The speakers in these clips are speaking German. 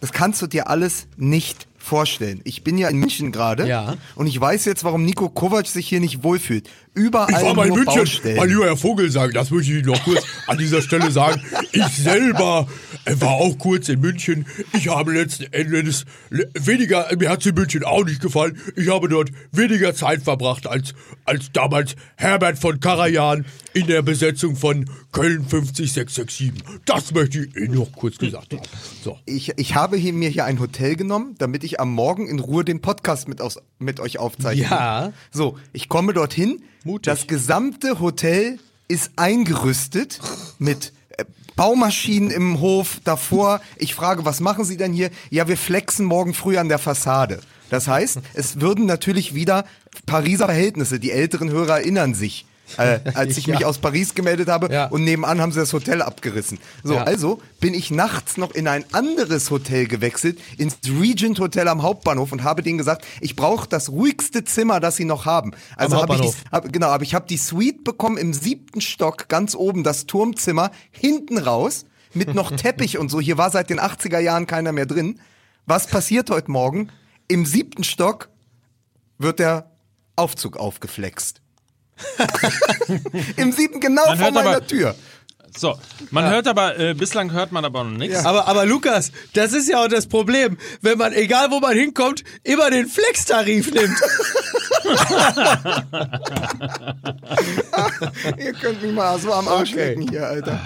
das kannst du dir alles nicht vorstellen. Ich bin ja in München gerade Ja. und ich weiß jetzt, warum Nico Kovac sich hier nicht wohlfühlt. Überall Ich war mal in München, Baustellen. mein lieber Herr Vogelsang, das möchte ich noch kurz an dieser Stelle sagen. Ich selber war auch kurz in München. Ich habe letzten Endes weniger, mir hat es in München auch nicht gefallen. Ich habe dort weniger Zeit verbracht als, als damals Herbert von Karajan in der Besetzung von Köln 50667. Das möchte ich Ihnen noch kurz gesagt haben. So. Ich, ich habe hier, mir hier ein Hotel genommen, damit ich am Morgen in Ruhe den Podcast mit, aus, mit euch aufzeichne. Ja. So, ich komme dorthin. Mutig. Das gesamte Hotel ist eingerüstet mit äh, Baumaschinen im Hof davor. Ich frage, was machen Sie denn hier? Ja, wir flexen morgen früh an der Fassade. Das heißt, es würden natürlich wieder Pariser Verhältnisse. Die älteren Hörer erinnern sich. Äh, als ich mich aus Paris gemeldet habe Ja. und nebenan haben sie das Hotel abgerissen. So, Ja. also bin ich nachts noch in ein anderes Hotel gewechselt, ins Regent Hotel am Hauptbahnhof und habe denen gesagt, ich brauche das ruhigste Zimmer, das sie noch haben. Also habe ich, Hauptbahnhof. die- hab, genau, aber ich habe die Suite bekommen im siebten Stock, ganz oben das Turmzimmer, hinten raus mit noch Teppich und so. Hier war seit den 80er Jahren keiner mehr drin. Was passiert heute Morgen? Im siebten Stock wird der Aufzug aufgeflext. Im siebten, genau Man vor meiner aber- Tür. So, man hört aber, äh, bislang hört man aber noch nichts. Aber, aber Lukas, das ist ja auch das Problem, wenn man, egal wo man hinkommt, immer den Flex-Tarif nimmt. Ihr könnt mich mal so am Arsch Okay. lecken hier, Alter.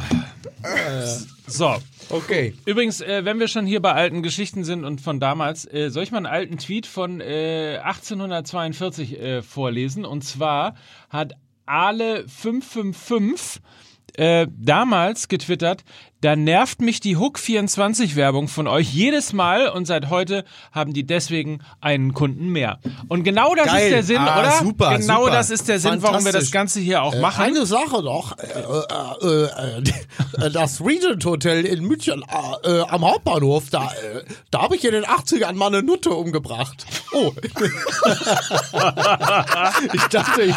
So. Okay. Übrigens, äh, wenn wir schon hier bei alten Geschichten sind und von damals, äh, soll ich mal einen alten Tweet von äh, 1842 äh, vorlesen? Und zwar hat Ale555 äh, damals getwittert, da nervt mich die Hook24-Werbung von euch jedes Mal und seit heute haben die deswegen einen Kunden mehr. Und genau das Geil. ist der Sinn, Ah, oder? super, genau super. das ist der Sinn, warum wir das. Ganze hier auch machen. Eine Sache noch, äh, äh, äh, äh, das Regent Hotel in München äh, äh, am Hauptbahnhof, da, äh, da habe ich in den 80ern mal eine Nutte umgebracht. Oh, Ich dachte, ich,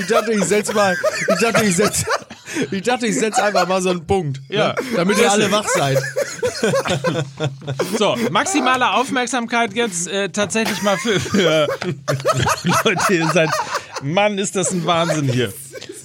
ich dachte, ich setz mal, ich dachte, ich setz, ich dachte, ich setz einfach mal so einen Punkt. Ja. Ne? Damit ihr alle wach seid. So, maximale Aufmerksamkeit jetzt äh, tatsächlich mal für, für Leute, ihr seid, Mann, ist das ein Wahnsinn hier.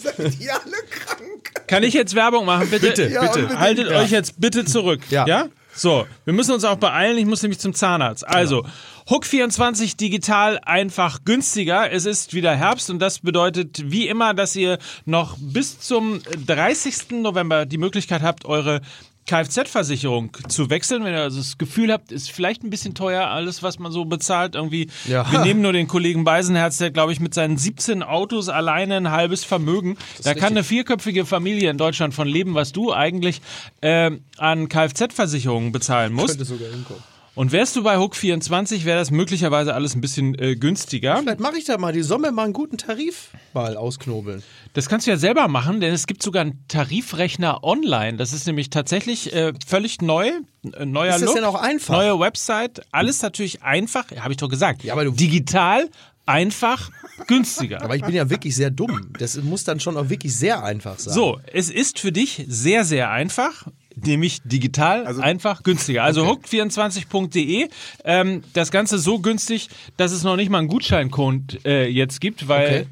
Seid ihr alle krank? Kann ich jetzt Werbung machen? Bitte, Bitte, Ja, bitte. Haltet Ja. euch jetzt bitte zurück. Ja. ja? So, wir müssen uns auch beeilen. Ich muss nämlich zum Zahnarzt. Also, Hook24 digital einfach günstiger. Es ist wieder Herbst und das bedeutet wie immer, dass ihr noch bis zum 30. November die Möglichkeit habt, eure Kfz-Versicherung zu wechseln, wenn ihr also das Gefühl habt, ist vielleicht ein bisschen teuer, alles, was man so bezahlt. Irgendwie, Ja. wir nehmen nur den Kollegen Beisenherz, der, glaube ich, mit seinen 17 Autos alleine ein halbes Vermögen. Da kann eine vierköpfige Familie in Deutschland von leben, was du eigentlich ähm, an Kfz-Versicherungen bezahlen musst. Könnte sogar hinkommen. Und wärst du bei Hook24, wäre das möglicherweise alles ein bisschen äh, günstiger. Vielleicht mache ich da mal, die mir mal einen guten Tarif mal ausknobeln. Das kannst du ja selber machen, denn es gibt sogar einen Tarifrechner online. Das ist nämlich tatsächlich äh, völlig neu, äh, neuer Ist das Look, denn auch einfach? neue Website, alles natürlich einfach, habe ich doch gesagt. Ja, aber du- digital, einfach, günstiger. Aber ich bin ja wirklich sehr dumm. Das muss dann schon auch wirklich sehr einfach sein. So, es ist für dich sehr, sehr einfach. Nämlich digital, einfach, günstiger. Also hook24.de. Ähm, das Ganze so günstig, dass es noch nicht mal einen Gutscheincode äh, jetzt gibt, weil Okay.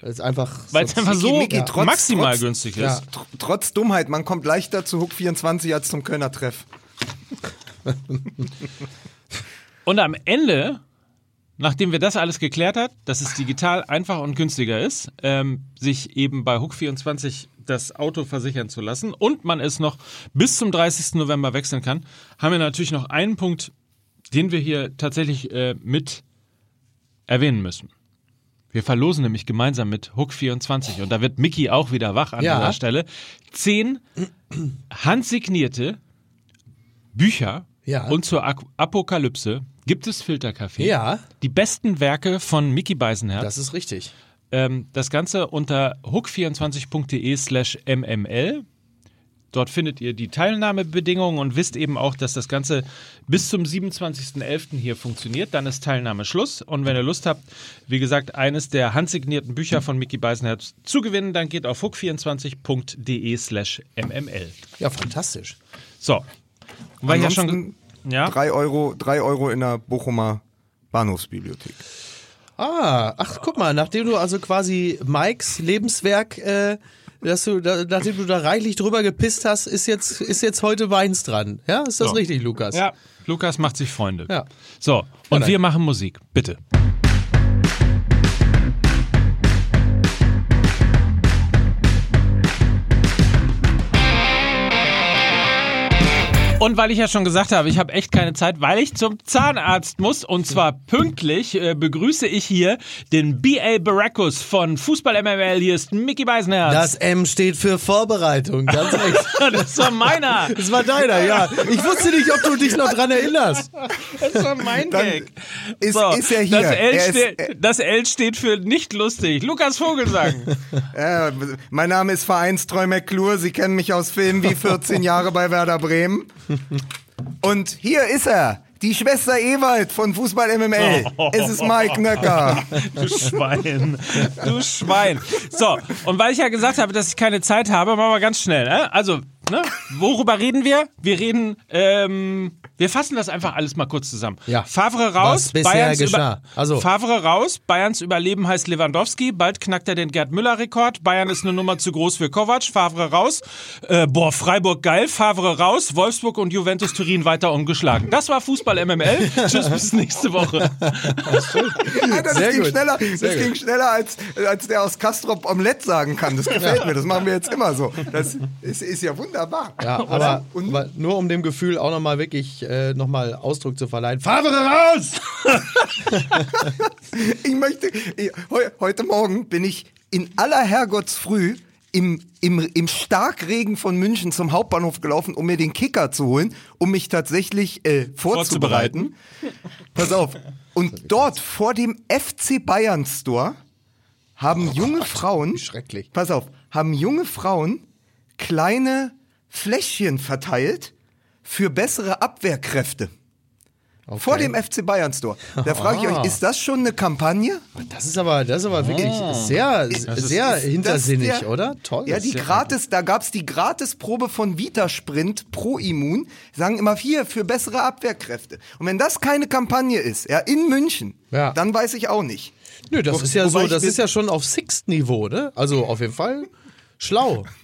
Das ist einfach. weil es einfach so Micky, trotz- maximal trotz- günstig ist. Ja. Tr trotz Dummheit, man kommt leichter zu Hook 24 als zum Kölner Treff. Und am Ende, nachdem wir das alles geklärt hat, dass es digital einfach und günstiger ist, ähm, sich eben bei Hook24 das Auto versichern zu lassen und man es noch bis zum 30. November wechseln kann, haben wir natürlich noch einen Punkt, den wir hier tatsächlich äh, mit erwähnen müssen. Wir verlosen nämlich gemeinsam mit Hook24 und da wird Mickey auch wieder wach an Ja. dieser Stelle. Zehn handsignierte Bücher Ja. und zur Apokalypse gibt es Filterkaffee. Ja. Die besten Werke von Mickey Beisenherz. Das ist richtig. ähm, das Ganze unter hook24.de slash mml. Dort findet ihr die Teilnahmebedingungen und wisst eben auch, dass das Ganze bis zum 27.11. hier funktioniert. Dann ist Teilnahme Schluss. Und wenn ihr Lust habt, wie gesagt, eines der handsignierten Bücher von Mickey Beisenherz zu gewinnen, dann geht auf hook24.de slash mml. Ja, fantastisch. So. Weil ich ja schon Ja. Drei Euro, drei Euro in der Bochumer Bahnhofsbibliothek. Ah, ach, guck mal, nachdem du also quasi Mikes Lebenswerk, äh, dass du, da, nachdem du da reichlich drüber gepisst hast, ist jetzt, ist jetzt heute Weins dran. Ja, ist das So. richtig, Lukas? Ja, Lukas macht sich Freunde. Ja. So, und dann. wir machen Musik, bitte. Und weil ich ja schon gesagt habe, ich habe echt keine Zeit, weil ich zum Zahnarzt muss und zwar pünktlich, äh, begrüße ich hier den B.A. Baracus von Fußball MML. Hier ist Mickey Beisenherz. Das M steht für Vorbereitung, ganz echt. das war meiner. Das war deiner, ja. Ich wusste nicht, ob du dich noch dran erinnerst. Das war mein Dann Gag. ist- ist er hier. Das L, Er ist- steht, das L steht für nicht lustig. Lukas Vogelsang. Äh, mein Name ist Vereinstreu McClure. Sie kennen mich aus Filmen wie 14 Jahre bei Werder Bremen. Und hier ist er. Die Schwester Ewald von Fußball MML. Es ist Mike Nöcker. Du Schwein. Du Schwein. So, und weil ich ja gesagt habe, dass ich keine Zeit habe, machen wir ganz schnell. Ne? Also, ne? worüber reden wir? Wir reden, ähm, wir fassen das einfach alles mal kurz zusammen. Ja. Favre raus, Bayerns geschah. Über Also- Favre raus, Bayerns Überleben heißt Lewandowski, bald knackt er den Gerd Müller-Rekord, Bayern ist eine Nummer zu groß für Kovac, Favre raus, äh, boah, Freiburg geil, Favre raus, Wolfsburg und Juventus Turin weiter ungeschlagen. Das war Fußball MML. Tschüss, bis nächste Woche. Das Sehr ging gut. schneller, das Sehr ging gut. schneller als, als der aus Kastrop Omelette sagen kann. Das gefällt mir. Das machen wir jetzt immer so. Das ist, ist ja wunderbar. Ja, aber, aber nur um dem Gefühl auch nochmal wirklich äh, nochmal Ausdruck zu verleihen. Favre raus! Ich möchte, ich, heu, heute Morgen bin ich in aller Herrgottsfrüh im, im, im Starkregen von München zum Hauptbahnhof gelaufen, um mir den Kicker zu holen, um mich tatsächlich äh, vorzubereiten. Pass auf. Und dort vor dem FC Bayern Store haben junge Frauen, schrecklich. pass auf, haben junge Frauen kleine Fläschchen verteilt für bessere Abwehrkräfte. Vor dem FC Bayern Store. Da frage ich Ah. euch, ist das schon eine Kampagne? Das ist aber, das ist aber wirklich sehr, sehr Ist hintersinnig, der- oder? Toll. Ja, die gratis, da gab's die Gratisprobe von Vitasprint Pro Immun, sagen immer hier für bessere Abwehrkräfte. Und wenn das keine Kampagne ist, ja, in München, Ja. dann weiß ich auch nicht. Nö, das Wo- ist ja so, das ist ja schon auf Sixt-Niveau, ne? Also auf jeden Fall schlau.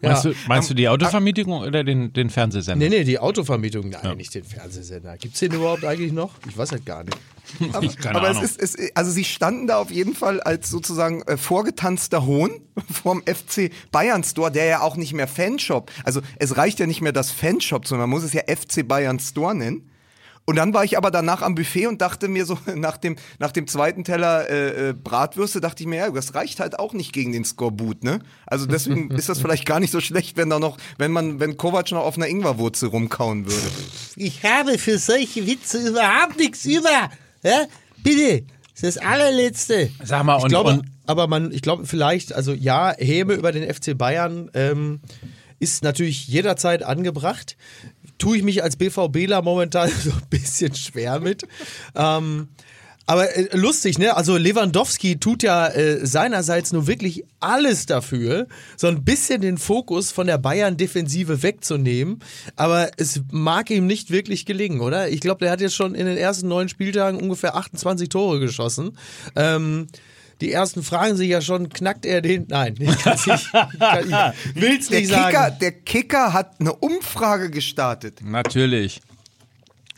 Meinst, Ja. du, meinst du die Autovermietung oder den, den Fernsehsender? Nee, nee, die Autovermietung, nein, nicht den Fernsehsender. Gibt's den überhaupt eigentlich noch? Ich weiß halt gar nicht. Aber, Ich- keine aber Ahnung. es ist, es, also sie standen da auf jeden Fall als sozusagen äh, vorgetanzter Hohn vom FC Bayern Store, der ja auch nicht mehr Fanshop, also es reicht ja nicht mehr das Fanshop, sondern man muss es ja FC Bayern Store nennen. Und dann war ich aber danach am Buffet und dachte mir so, nach dem, nach dem zweiten Teller äh, äh, Bratwürste, dachte ich mir, ja, das reicht halt auch nicht gegen den Skorbut, ne? Also deswegen ist das vielleicht gar nicht so schlecht, wenn da noch, wenn man, wenn Kovac noch auf einer Ingwerwurzel rumkauen würde. Ich habe für solche Witze überhaupt nichts über. Ja? Bitte, das ist das allerletzte. Sag mal, Ich und, glaube, und aber man, ich glaube vielleicht, also ja, Häme über den FC Bayern ähm, ist natürlich jederzeit angebracht. Tue ich mich als BVBler momentan so ein bisschen schwer mit. Ähm, aber äh, lustig, ne? Also Lewandowski tut ja äh, seinerseits nur wirklich alles dafür, so ein bisschen den Fokus von der Bayern-Defensive wegzunehmen. Aber es mag ihm nicht wirklich gelingen, oder? Ich glaube, der hat jetzt schon in den ersten neun Spieltagen ungefähr 28 Tore geschossen. Ähm, die ersten fragen sich ja schon, knackt er den? Nein, ich kann's nicht. Ich kann, ich will's Der Kicker, sagen. der Kicker hat eine Umfrage gestartet. natürlich.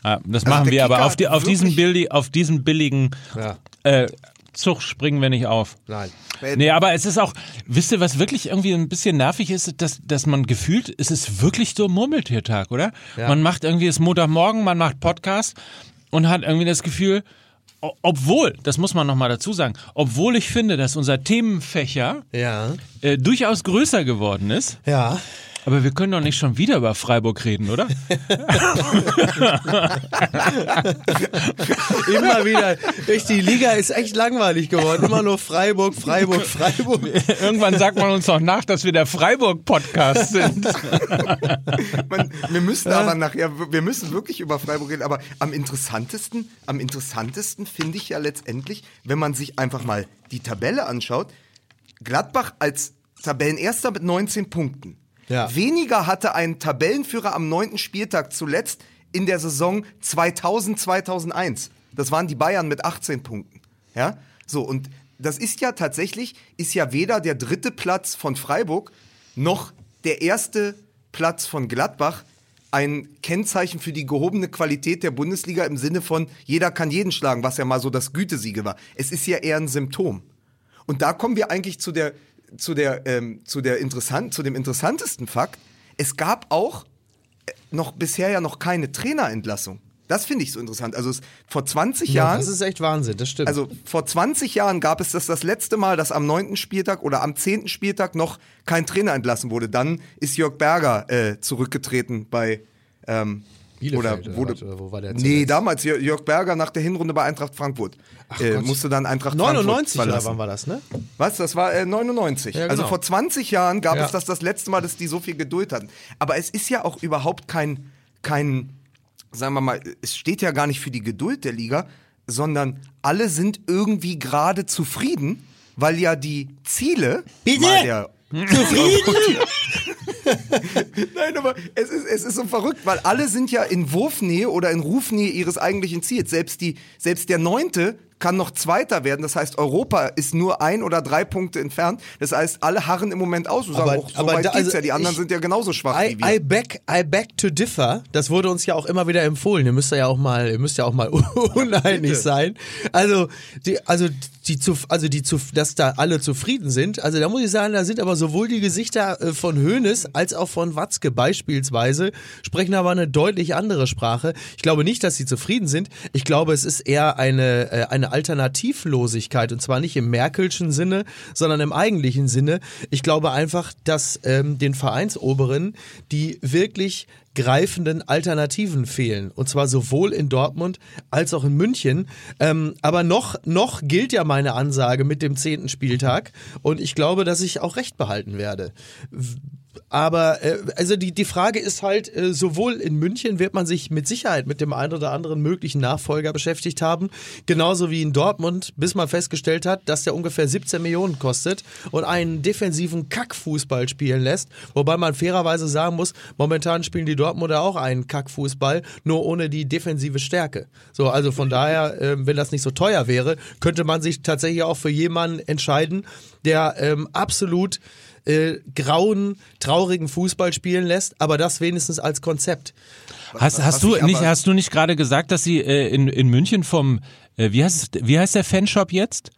Ja, das Also machen wir, aber Kicker auf, die, auf, diesen billi, auf diesen billigen Ja. äh, Zug springen wir nicht auf. Nein. Nee, aber es ist auch, wisst ihr, was wirklich irgendwie ein bisschen nervig ist, dass, dass man gefühlt, es ist wirklich so Murmeltiertag, oder? Ja. Man macht irgendwie, es ist Montagmorgen, man macht Podcast und hat irgendwie das Gefühl, obwohl, das muss man nochmal dazu sagen, obwohl ich finde, dass unser Themenfächer Ja. äh, durchaus größer geworden ist, Ja. Aber wir können doch nicht schon wieder über Freiburg reden, oder? Immer wieder. Echt, die Liga ist echt langweilig geworden. Immer nur Freiburg, Freiburg, Freiburg. Irgendwann sagt man uns doch nach, dass wir der Freiburg-Podcast sind. Man, wir müssen aber nachher, wir müssen wirklich über Freiburg reden, aber am interessantesten, am interessantesten finde ich ja letztendlich, wenn man sich einfach mal die Tabelle anschaut, Gladbach als Tabellenerster mit 19 Punkten. Ja. Weniger hatte ein Tabellenführer am neunten Spieltag zuletzt in der Saison 2000, 2001. Das waren die Bayern mit 18 Punkten. Ja, so und das ist ja tatsächlich, ist ja weder der dritte Platz von Freiburg noch der erste Platz von Gladbach ein Kennzeichen für die gehobene Qualität der Bundesliga im Sinne von jeder kann jeden schlagen, was ja mal so das Gütesiege war. Es ist ja eher ein Symptom. Und da kommen wir eigentlich zu der zu der ähm, zu der interessant zu dem interessantesten Fakt. Es gab auch äh, noch bisher ja noch keine Trainerentlassung. Das finde ich so interessant. Also es, vor 20 Ja, Jahren das ist echt Wahnsinn, das stimmt. also vor 20 Jahren gab es das das letzte Mal, dass am 9. Spieltag oder am 10. Spieltag noch kein Trainer entlassen wurde. Dann ist Jörg Berger äh, zurückgetreten bei ähm, Bielefeld oder oder wurde, was, oder wo war der Nee, zuletzt? damals Jör- Jörg Berger nach der Hinrunde bei Eintracht Frankfurt. äh, Gott. musste dann Eintracht 99 Frankfurt oder verlassen. wann war das, ne? Was? Das war äh, 99. Ja, Also genau. vor 20 Jahren gab Ja. es das das letzte Mal, dass die so viel Geduld hatten. Aber es ist ja auch überhaupt kein, kein, sagen wir mal, es steht ja gar nicht für die Geduld der Liga, sondern alle sind irgendwie gerade zufrieden, weil ja die Ziele Bitte? mal der Zufrieden? Nein, aber es ist, es ist so verrückt, weil alle sind ja in Wurfnähe oder in Rufnähe ihres eigentlichen Ziels. Selbst, die, selbst der Neunte kann noch Zweiter werden. Das heißt, Europa ist nur ein oder drei Punkte entfernt. Das heißt, alle harren im Moment aus Aber- oh, so aber weit da- also ja. Die anderen ich- sind ja genauso schwach I, wie wir. I beg, I beg to differ. Das wurde uns ja auch immer wieder empfohlen. Ihr müsst ja auch mal, ihr müsst ja auch mal uneinig sein. Also die, also die zu, also die zu, dass da alle zufrieden sind. Also da muss ich sagen, da sind aber sowohl die Gesichter äh, von Hoeneß als auch von Watzke beispielsweise sprechen aber eine deutlich andere Sprache. Ich glaube nicht, dass sie zufrieden sind. Ich glaube, es ist eher eine äh, eine Alternativlosigkeit und zwar nicht im Merkelschen Sinne, sondern im eigentlichen Sinne. Ich glaube einfach, dass ähm, den Vereinsoberen die wirklich greifenden Alternativen fehlen. Und zwar sowohl in Dortmund als auch in München. Ähm, aber noch, noch gilt ja meine Ansage mit dem zehnten Spieltag. Und ich glaube, dass ich auch recht behalten werde. Aber äh, also die, die Frage ist halt, äh, sowohl in München wird man sich mit Sicherheit mit dem einen oder anderen möglichen Nachfolger beschäftigt haben, genauso wie in Dortmund, bis man festgestellt hat, dass der ungefähr 17 Millionen kostet und einen defensiven Kackfußball spielen lässt. Wobei man fairerweise sagen muss, momentan spielen die Dortmunder auch einen Kackfußball, nur ohne die defensive Stärke. So, also von daher, ähm, wenn das nicht so teuer wäre, könnte man sich tatsächlich auch für jemanden entscheiden, der ähm, absolut äh, grauen, traurigen Fußball spielen lässt, aber das wenigstens als Konzept. Hast, hast, du ich nicht, hast du nicht gerade gesagt, dass sie äh, in, in München vom, äh, wie, heißt, wie heißt der Fanshop jetzt?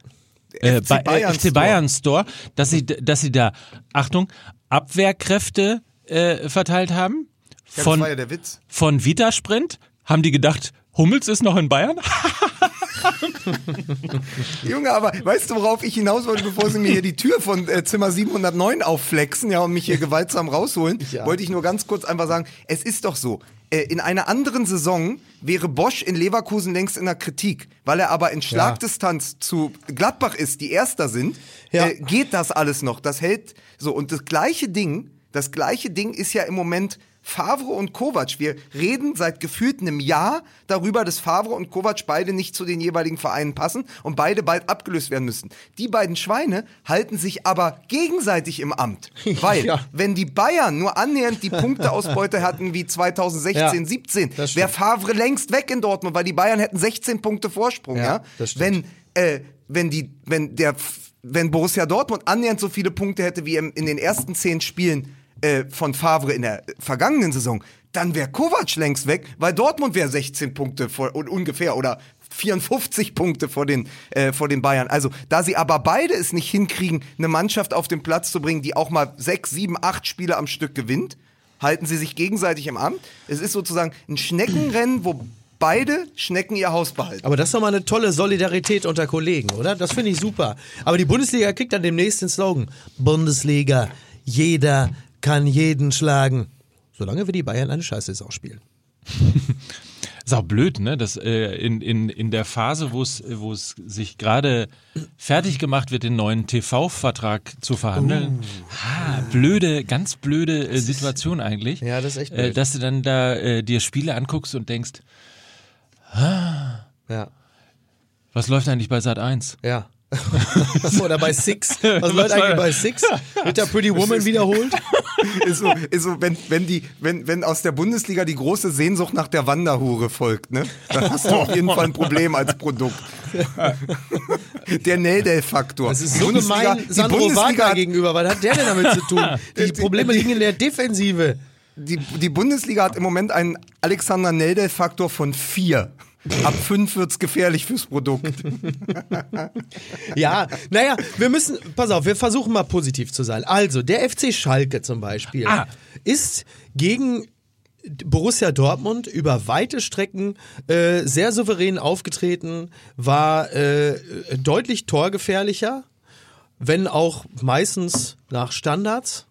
Äh, FC bei- äh, Bayern FC Store. Bayern Store, dass sie, dass sie da, Achtung, Abwehrkräfte äh, verteilt haben? ja, das Von, war ja der Witz. von Vitasprint? Haben die gedacht, Hummels ist noch in Bayern? Junge, aber weißt du, worauf ich hinaus wollte, bevor sie mir hier die Tür von äh, Zimmer 709 aufflexen ja, und mich hier gewaltsam rausholen, wollte ich nur ganz kurz einfach sagen, es ist doch so, äh, in einer anderen Saison wäre Bosch in Leverkusen längst in der Kritik, weil er aber in Schlagdistanz zu Gladbach ist, die Erster sind, Ja. äh, geht das alles noch. Das hält so. Und das gleiche Ding, das gleiche Ding ist ja im Moment Favre und Kovac. Wir reden seit gefühlt einem Jahr darüber, dass Favre und Kovac beide nicht zu den jeweiligen Vereinen passen und beide bald abgelöst werden müssen. Die beiden Schweine halten sich aber gegenseitig im Amt. Weil, Ja. wenn die Bayern nur annähernd die Punkteausbeute hatten wie 2016, Ja, 17, das stimmt. wäre Favre längst weg in Dortmund, weil die Bayern hätten 16 Punkte Vorsprung, Ja, ja? Wenn, äh, wenn die, wenn der, wenn Borussia Dortmund annähernd so viele Punkte hätte wie im, in den ersten zehn Spielen äh, von Favre in der vergangenen Saison, dann wäre Kovac längst weg, weil Dortmund wäre 16 Punkte vor, un- ungefähr oder 54 Punkte vor den, äh, vor den Bayern. Also, da sie aber beide es nicht hinkriegen, eine Mannschaft auf den Platz zu bringen, die auch mal sechs, sieben, acht Spiele am Stück gewinnt, halten sie sich gegenseitig im Amt. Es ist sozusagen ein Schneckenrennen, wo beide Schnecken ihr Haus behalten. Aber das ist doch mal eine tolle Solidarität unter Kollegen, oder? Das finde ich super. Aber die Bundesliga kriegt dann demnächst den Slogan: Bundesliga, jeder kann jeden schlagen. Solange wir die Bayern eine Scheißsaison spielen. Ist auch blöd, ne? Dass äh, in, in, in der Phase, wo es wo es sich gerade fertig gemacht wird, den neuen TV-Vertrag zu verhandeln. Ha, blöde, ganz blöde äh, Situation eigentlich. Ja, das ist echt Äh, blöd. dass du dann da äh, dir Spiele anguckst und denkst, Ja. was läuft eigentlich bei Sat 1? Ja. Oder bei Six. Was läuft eigentlich bei Six? Wird da Pretty Woman wiederholt? ist so, ist so wenn, wenn, die, wenn, wenn aus der Bundesliga die große Sehnsucht nach der Wanderhure folgt, ne? dann hast du auf jeden Fall ein Problem als Produkt. Der Neldel-Faktor. Das ist so Bundesliga- gemein Sandro Wagner gegenüber. Was hat der denn damit zu tun? Die Probleme liegen in der Defensive. Die, die Bundesliga hat im Moment einen Alexander Neldel-Faktor von vier. Ab fünf wird's gefährlich fürs Produkt. Ja, naja, wir müssen, pass auf, wir versuchen mal positiv zu sein. Also, der FC Schalke zum Beispiel Ah. ist gegen Borussia Dortmund über weite Strecken äh, sehr souverän aufgetreten, war äh, deutlich torgefährlicher, wenn auch meistens nach Standards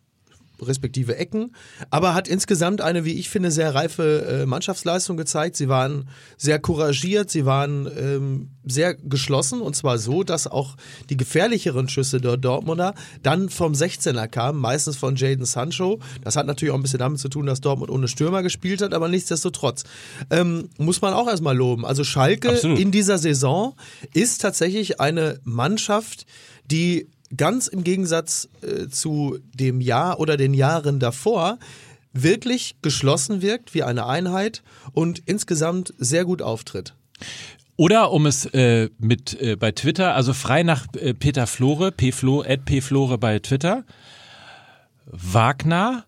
respektive Ecken, aber hat insgesamt eine, wie ich finde, sehr reife äh, Mannschaftsleistung gezeigt. Sie waren sehr couragiert, sie waren ähm, sehr geschlossen und zwar so, dass auch die gefährlicheren Schüsse der Dortmunder dann vom 16er kamen, meistens von Jaden Sancho. Das hat natürlich auch ein bisschen damit zu tun, dass Dortmund ohne Stürmer gespielt hat, aber nichtsdestotrotz ähm, muss man auch erstmal loben. Also Schalke Absolut. in dieser Saison ist tatsächlich eine Mannschaft, die ganz im Gegensatz äh, zu dem Jahr oder den Jahren davor wirklich geschlossen wirkt wie eine Einheit und insgesamt sehr gut auftritt. Oder um es äh, mit äh, bei Twitter, also frei nach äh, Peter Flore, pflo, at pflore bei Twitter. Wagner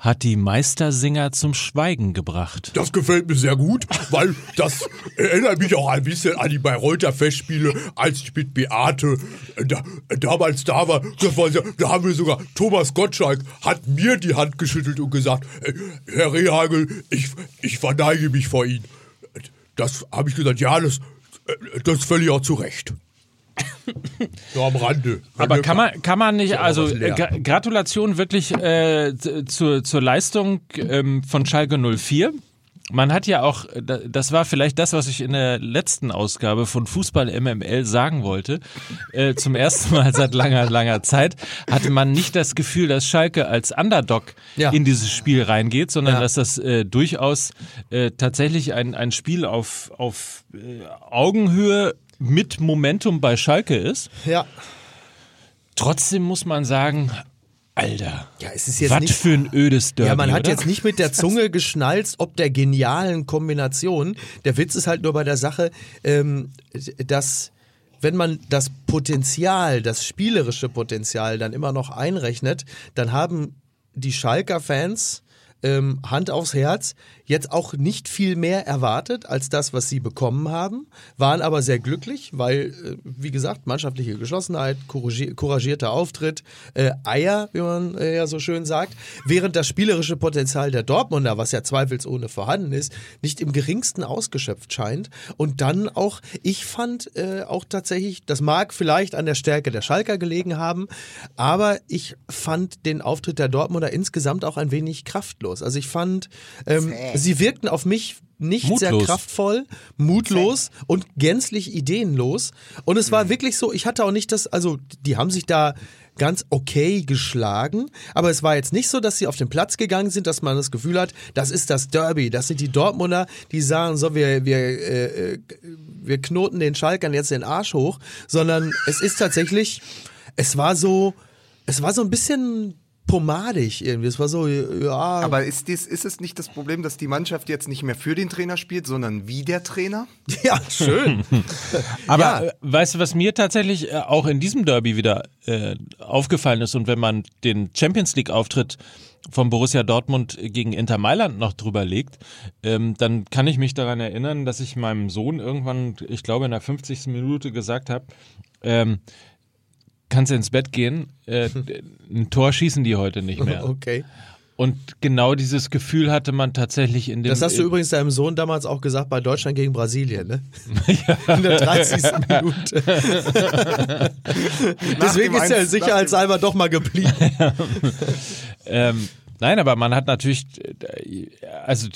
hat die Meistersinger zum Schweigen gebracht. Das gefällt mir sehr gut, weil das erinnert mich auch ein bisschen an die Bayreuther Festspiele, als ich mit Beate äh, da, äh, damals da war. Das war sehr, da haben wir sogar, Thomas Gottschalk hat mir die Hand geschüttelt und gesagt, äh, Herr Rehagel, ich, ich verneige mich vor Ihnen. Das habe ich gesagt, ja, das, das völlig auch zu Recht. Nur am Rande. Aber kann man, kann man nicht, also äh, Gratulation wirklich äh, zur, zur Leistung ähm, von Schalke 04. Man hat ja auch, äh, da- das war vielleicht das, was ich in der letzten Ausgabe von Fußball MML sagen wollte. Äh, zum ersten Mal seit langer, langer Zeit hatte man nicht das Gefühl, dass Schalke als Underdog Ja. in dieses Spiel reingeht, sondern Ja. dass das äh, durchaus äh, tatsächlich ein, ein Spiel auf, auf äh, Augenhöhe mit Momentum bei Schalke ist. Ja. Trotzdem muss man sagen, Alter, Ja, es ist jetzt was nicht- für ein ödes Derby, Ja, man hat oder? jetzt nicht mit der Zunge geschnalzt, ob der genialen Kombination. Der Witz ist halt nur bei der Sache, ähm, dass wenn man das Potenzial, das spielerische Potenzial dann immer noch einrechnet, dann haben die Schalker Fans ähm, Hand aufs Herz, jetzt auch nicht viel mehr erwartet als das, was sie bekommen haben, waren aber sehr glücklich, weil, äh, wie gesagt, mannschaftliche Geschlossenheit, couragi- couragierter Auftritt, äh, Eier, wie man äh, ja so schön sagt, während das spielerische Potenzial der Dortmunder, was ja zweifelsohne vorhanden ist, nicht im geringsten ausgeschöpft scheint. Und dann auch, ich fand äh, auch tatsächlich, das mag vielleicht an der Stärke der Schalker gelegen haben, aber ich fand den Auftritt der Dortmunder insgesamt auch ein wenig kraftlos. Also ich fand, ähm, sie wirkten auf mich nicht sehr Mutlos. kraftvoll, mutlos und gänzlich ideenlos. Und es war wirklich so, ich hatte auch nicht das, also die haben sich da ganz okay geschlagen, aber es war jetzt nicht so, dass sie auf den Platz gegangen sind, dass man das Gefühl hat, das ist das Derby, das sind die Dortmunder, die sagen so, wir, wir, äh, äh, wir knoten den Schalkern jetzt den Arsch hoch, sondern es ist tatsächlich, es war so, es war so ein bisschen pomadig irgendwie, es war so, ja, Aber ist, dies, ist es nicht das Problem, dass die Mannschaft jetzt nicht mehr für den Trainer spielt, sondern wie der Trainer? ja, schön. Aber Ja. äh, weißt du, was mir tatsächlich äh, auch in diesem Derby wieder äh, aufgefallen ist und wenn man den Champions League Auftritt von Borussia Dortmund gegen Inter Mailand noch drüber legt, ähm, dann kann ich mich daran erinnern, dass ich meinem Sohn irgendwann, ich glaube in der 50. Minute gesagt habe, ähm, kannst du ins Bett gehen, äh, ein Tor schießen die heute nicht mehr. Okay. Und genau dieses Gefühl hatte man tatsächlich in dem Das hast du übrigens deinem Sohn damals auch gesagt bei Deutschland gegen Brasilien, ne? In der 30. Minute. Deswegen ist er sicherheitshalber doch mal geblieben. Ähm, nein, aber man hat natürlich, äh, also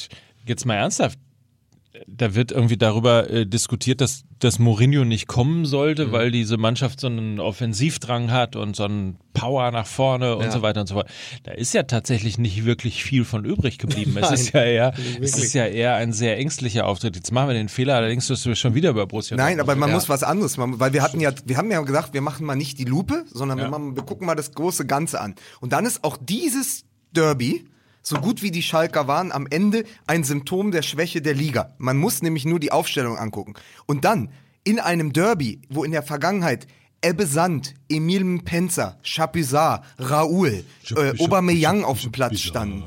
jetzt mal ernsthaft, da wird irgendwie darüber äh, diskutiert, dass, dass Mourinho nicht kommen Mhm. sollte, weil diese Mannschaft so einen Offensivdrang hat und so einen Power nach vorne und Ja. so weiter und so fort. Da ist ja tatsächlich nicht wirklich viel von übrig geblieben. es Nein, ist ja eher, es ist ja eher ein sehr ängstlicher Auftritt. Jetzt machen wir den Fehler, allerdings dass wir schon wieder über Borussia Nein, aber man reden. muss was anderes machen, weil wir hatten ja, wir haben ja gesagt, wir machen mal nicht die Lupe, sondern wir, machen, wir gucken mal das große Ganze an. Und dann ist auch dieses Derby, so gut wie die Schalker waren, am Ende ein Symptom der Schwäche der Liga. Man muss nämlich nur die Aufstellung angucken. Und dann in einem Derby, wo in der Vergangenheit Ebbe Sand, Emil Mpenza, Chapuisat, Raoul, äh, Aubameyang auf dem Platz standen.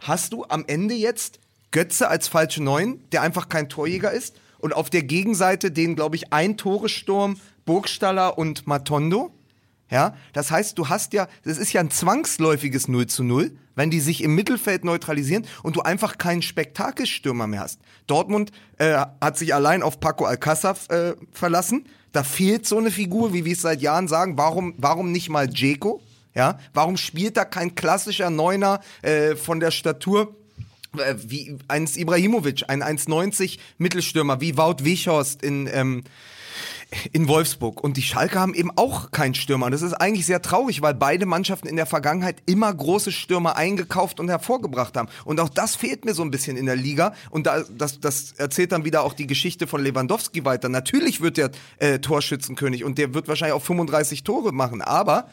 Hast du am Ende jetzt Götze als falsche Neun, der einfach kein Torjäger ist? Und auf der Gegenseite den, glaube ich, ein Toresturm, Burgstaller und Matondo? Ja, das heißt, du hast ja, das ist ja ein zwangsläufiges 0 zu 0, wenn die sich im Mittelfeld neutralisieren und du einfach keinen Spektakelstürmer mehr hast. Dortmund äh, hat sich allein auf Paco Alcázar äh, verlassen. Da fehlt so eine Figur, wie wir es seit Jahren sagen. Warum, warum nicht mal Dzeko? Ja, warum spielt da kein klassischer Neuner äh, von der Statur äh, wie eins Ibrahimovic, ein 1,90 Mittelstürmer, wie Wout Wichhorst in, ähm, in Wolfsburg. Und die Schalke haben eben auch keinen Stürmer. Und das ist eigentlich sehr traurig, weil beide Mannschaften in der Vergangenheit immer große Stürmer eingekauft und hervorgebracht haben. Und auch das fehlt mir so ein bisschen in der Liga. Und da, das, das erzählt dann wieder auch die Geschichte von Lewandowski weiter. Natürlich wird der äh, Torschützenkönig und der wird wahrscheinlich auch 35 Tore machen. Aber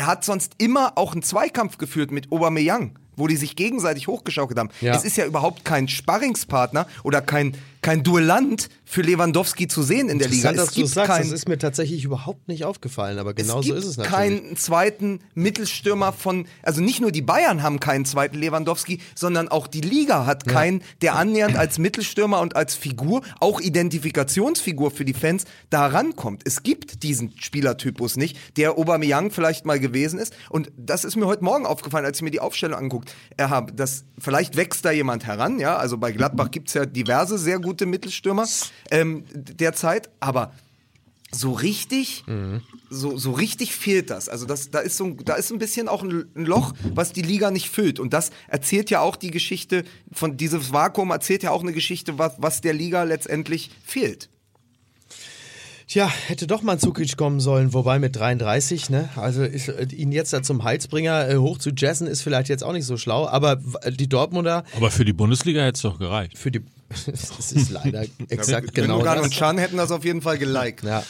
er hat sonst immer auch einen Zweikampf geführt mit Aubameyang, wo die sich gegenseitig hochgeschaukelt haben. Ja. Es ist ja überhaupt kein Sparringspartner oder kein, kein Duellant für Lewandowski zu sehen in der Liga. Es dass gibt sagst, kein, das ist mir tatsächlich überhaupt nicht aufgefallen, aber genau es so gibt ist es natürlich. keinen zweiten Mittelstürmer von, also nicht nur die Bayern haben keinen zweiten Lewandowski, sondern auch die Liga hat keinen, der annähernd als Mittelstürmer und als Figur, auch Identifikationsfigur für die Fans, da rankommt. Es gibt diesen Spielertypus nicht, der Aubameyang vielleicht mal gewesen ist. Und das ist mir heute Morgen aufgefallen, als ich mir die Aufstellung anguckt habe. Das, vielleicht wächst da jemand heran, ja. Also bei Gladbach gibt's ja diverse sehr gute Mittelstürmer ähm, derzeit, aber so richtig, so, so richtig fehlt das. Also das, da ist so, ein- da ist ein bisschen auch ein, ein Loch, was die Liga nicht füllt. Und das erzählt ja auch die Geschichte von dieses Vakuum erzählt ja auch eine Geschichte, was, was der Liga letztendlich fehlt. Tja, hätte doch mal ein Zukic kommen sollen, wobei mit 33, ne? Also ist, äh, ihn jetzt da zum Heilsbringer äh, hoch zu jazzen ist vielleicht jetzt auch nicht so schlau, aber w- die Dortmunder Aber für die Bundesliga hätte es doch gereicht. für die das ist leider exakt genau Gündogan das. und Chan hätten das auf jeden Fall geliked. Ja,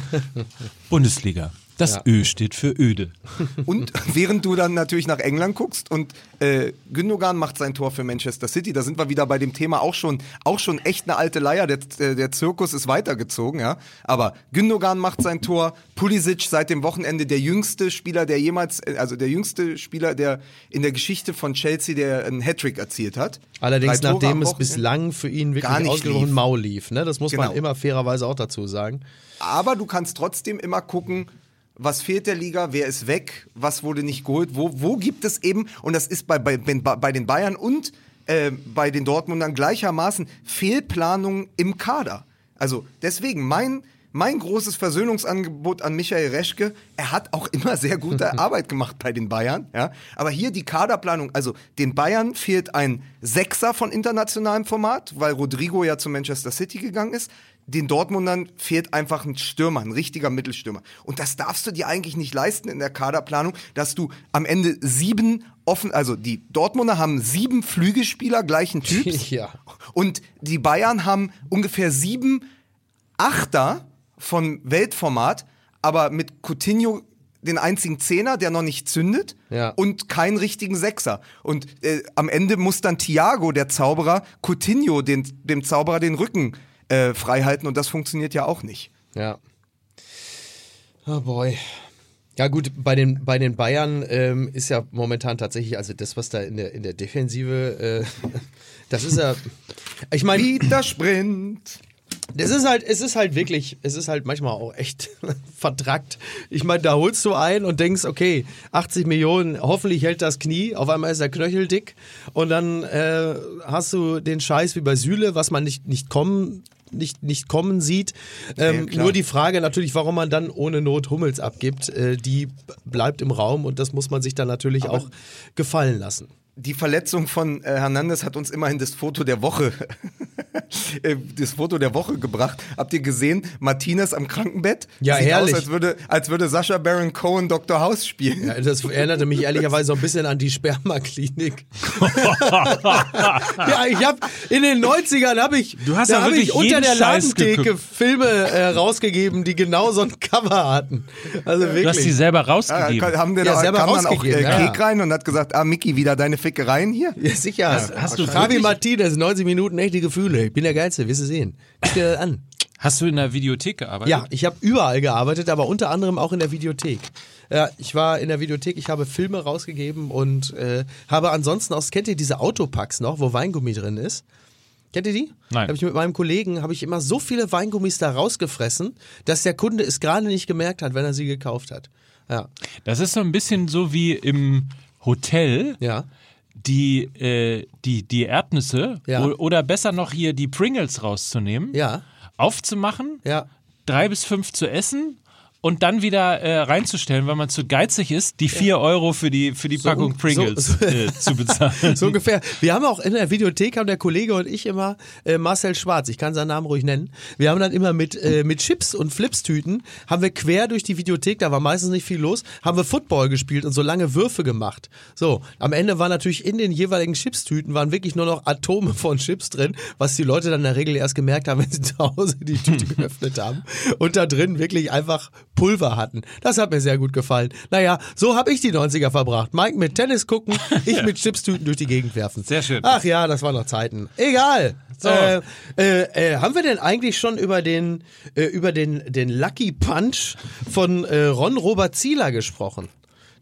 Bundesliga. Das Ja. Ö steht für öde. Und während du dann natürlich nach England guckst und äh, Gündogan macht sein Tor für Manchester City, da sind wir wieder bei dem Thema auch schon, auch schon echt eine alte Leier. Der, äh, der Zirkus ist weitergezogen, ja. Aber Gündogan macht sein Tor, Pulisic seit dem Wochenende der jüngste Spieler, der jemals, äh, also der jüngste Spieler, der in der Geschichte von Chelsea, der einen Hattrick erzielt hat. allerdings nachdem es bislang für ihn Gar wirklich nicht ausgesprochen lief. mau lief, ne? Das muss man Genau. immer fairerweise auch dazu sagen. Aber du kannst trotzdem immer gucken, was fehlt der Liga, wer ist weg, was wurde nicht geholt, wo, wo gibt es eben, und das ist bei, bei, bei den Bayern und äh, bei den Dortmundern gleichermaßen Fehlplanung im Kader. Also deswegen mein, mein großes Versöhnungsangebot an Michael Reschke, er hat auch immer sehr gute Arbeit gemacht bei den Bayern, ja. Aber hier die Kaderplanung, also den Bayern fehlt ein Sechser von internationalem Format, weil Rodrigo ja zu Manchester City gegangen ist. Den Dortmundern fehlt einfach ein Stürmer, ein richtiger Mittelstürmer. Und das darfst du dir eigentlich nicht leisten in der Kaderplanung, dass du am Ende sieben offen, also die Dortmunder haben sieben Flügelspieler gleichen Typs. Ja. Und die Bayern haben ungefähr sieben Achter von Weltformat, aber mit Coutinho den einzigen Zehner, der noch nicht zündet Ja. und keinen richtigen Sechser. Und äh, am Ende muss dann Thiago, der Zauberer, Coutinho, den, dem Zauberer, den Rücken äh, frei halten und das funktioniert ja auch nicht. Ja. Oh boy. Ja gut, bei den, bei den Bayern ähm, ist ja momentan tatsächlich, also das, was da in der, in der Defensive, äh, das ist ja, ich meine, Wieder Sprint. das ist halt, es ist halt wirklich, es ist halt manchmal auch echt vertrackt. Ich meine, da holst du ein und denkst, okay, 80 Millionen, hoffentlich hält das Knie, auf einmal ist der Knöchel dick und dann äh, hast du den Scheiß wie bei Süle, was man nicht, nicht kommen nicht, nicht kommen sieht. Ähm, Ja, nur die Frage natürlich, warum man dann ohne Not Hummels abgibt, äh, die bleibt im Raum und das muss man sich dann natürlich auch gefallen lassen. Die Verletzung von äh, Hernandez hat uns immerhin das Foto der Woche äh, das Foto der Woche gebracht. Habt ihr gesehen, Martinez am Krankenbett? Ja, Sieht herrlich. Aus, als würde, als würde Sascha Baron Cohen Dr. House spielen. Ja, das erinnerte mich ehrlicherweise so ein bisschen an die Spermaklinik. ja, ich habe in den 90ern habe ich, Du hast da ja hab wirklich ich unter der Ladentheke. Filme äh, rausgegeben, die genau so ein Cover hatten. Also Du hast die wirklich. selber Ja, rausgegeben. haben wir Ja, da, selber kam dann auch rausgegeben, äh, ja. Kek rein und hat gesagt, ah Micky, wieder deine Fickereien hier? Ja, sicher. hast du Javi wirklich- Martinez, 90 Minuten echte Gefühle. Ich bin der Geilste, wirst du sehen. Guck dir das an. Hast du in der Videothek gearbeitet? Ja, ich habe überall gearbeitet, aber unter anderem auch in der Videothek. Ja, ich war in der Videothek, ich habe Filme rausgegeben und äh, habe ansonsten auch, kennt ihr diese Autopacks noch, wo Weingummi drin ist? Kennt ihr die? Nein. Habe ich mit meinem Kollegen, habe ich immer so viele Weingummis da rausgefressen, dass der Kunde es gerade nicht gemerkt hat, wenn er sie gekauft hat. Ja, Das ist so ein bisschen so wie im Hotel. ja. Die, äh, die, die Erdnüsse Ja. oder besser noch hier die Pringles rauszunehmen, Ja, aufzumachen, ja. drei bis fünf zu essen und dann wieder äh, reinzustellen, weil man zu geizig ist, die vier Euro für die, für die Packung so- Pringles so- äh, zu bezahlen. So ungefähr. Wir haben auch in der Videothek, haben der Kollege und ich immer äh, Marcel Schwarz, ich kann seinen Namen ruhig nennen. Wir haben dann immer mit, äh, mit Chips und Flipstüten, haben wir quer durch die Videothek, da war meistens nicht viel los, haben wir Football gespielt und so lange Würfe gemacht. So, am Ende war natürlich in den jeweiligen Chipstüten waren wirklich nur noch Atome von Chips drin, was die Leute dann in der Regel erst gemerkt haben, wenn sie zu Hause die Tüte geöffnet haben und da drin wirklich einfach Pulver hatten. Das hat mir sehr gut gefallen. Naja, so habe ich die 90er verbracht. Mike mit Tennis gucken, ich mit Chipstüten durch die Gegend werfen. Sehr schön. Ach ja, das waren noch Zeiten. Egal. So. Äh, äh, äh, haben wir denn eigentlich schon über den, äh, über den, den Lucky Punch von äh, Ron Robert Zieler gesprochen?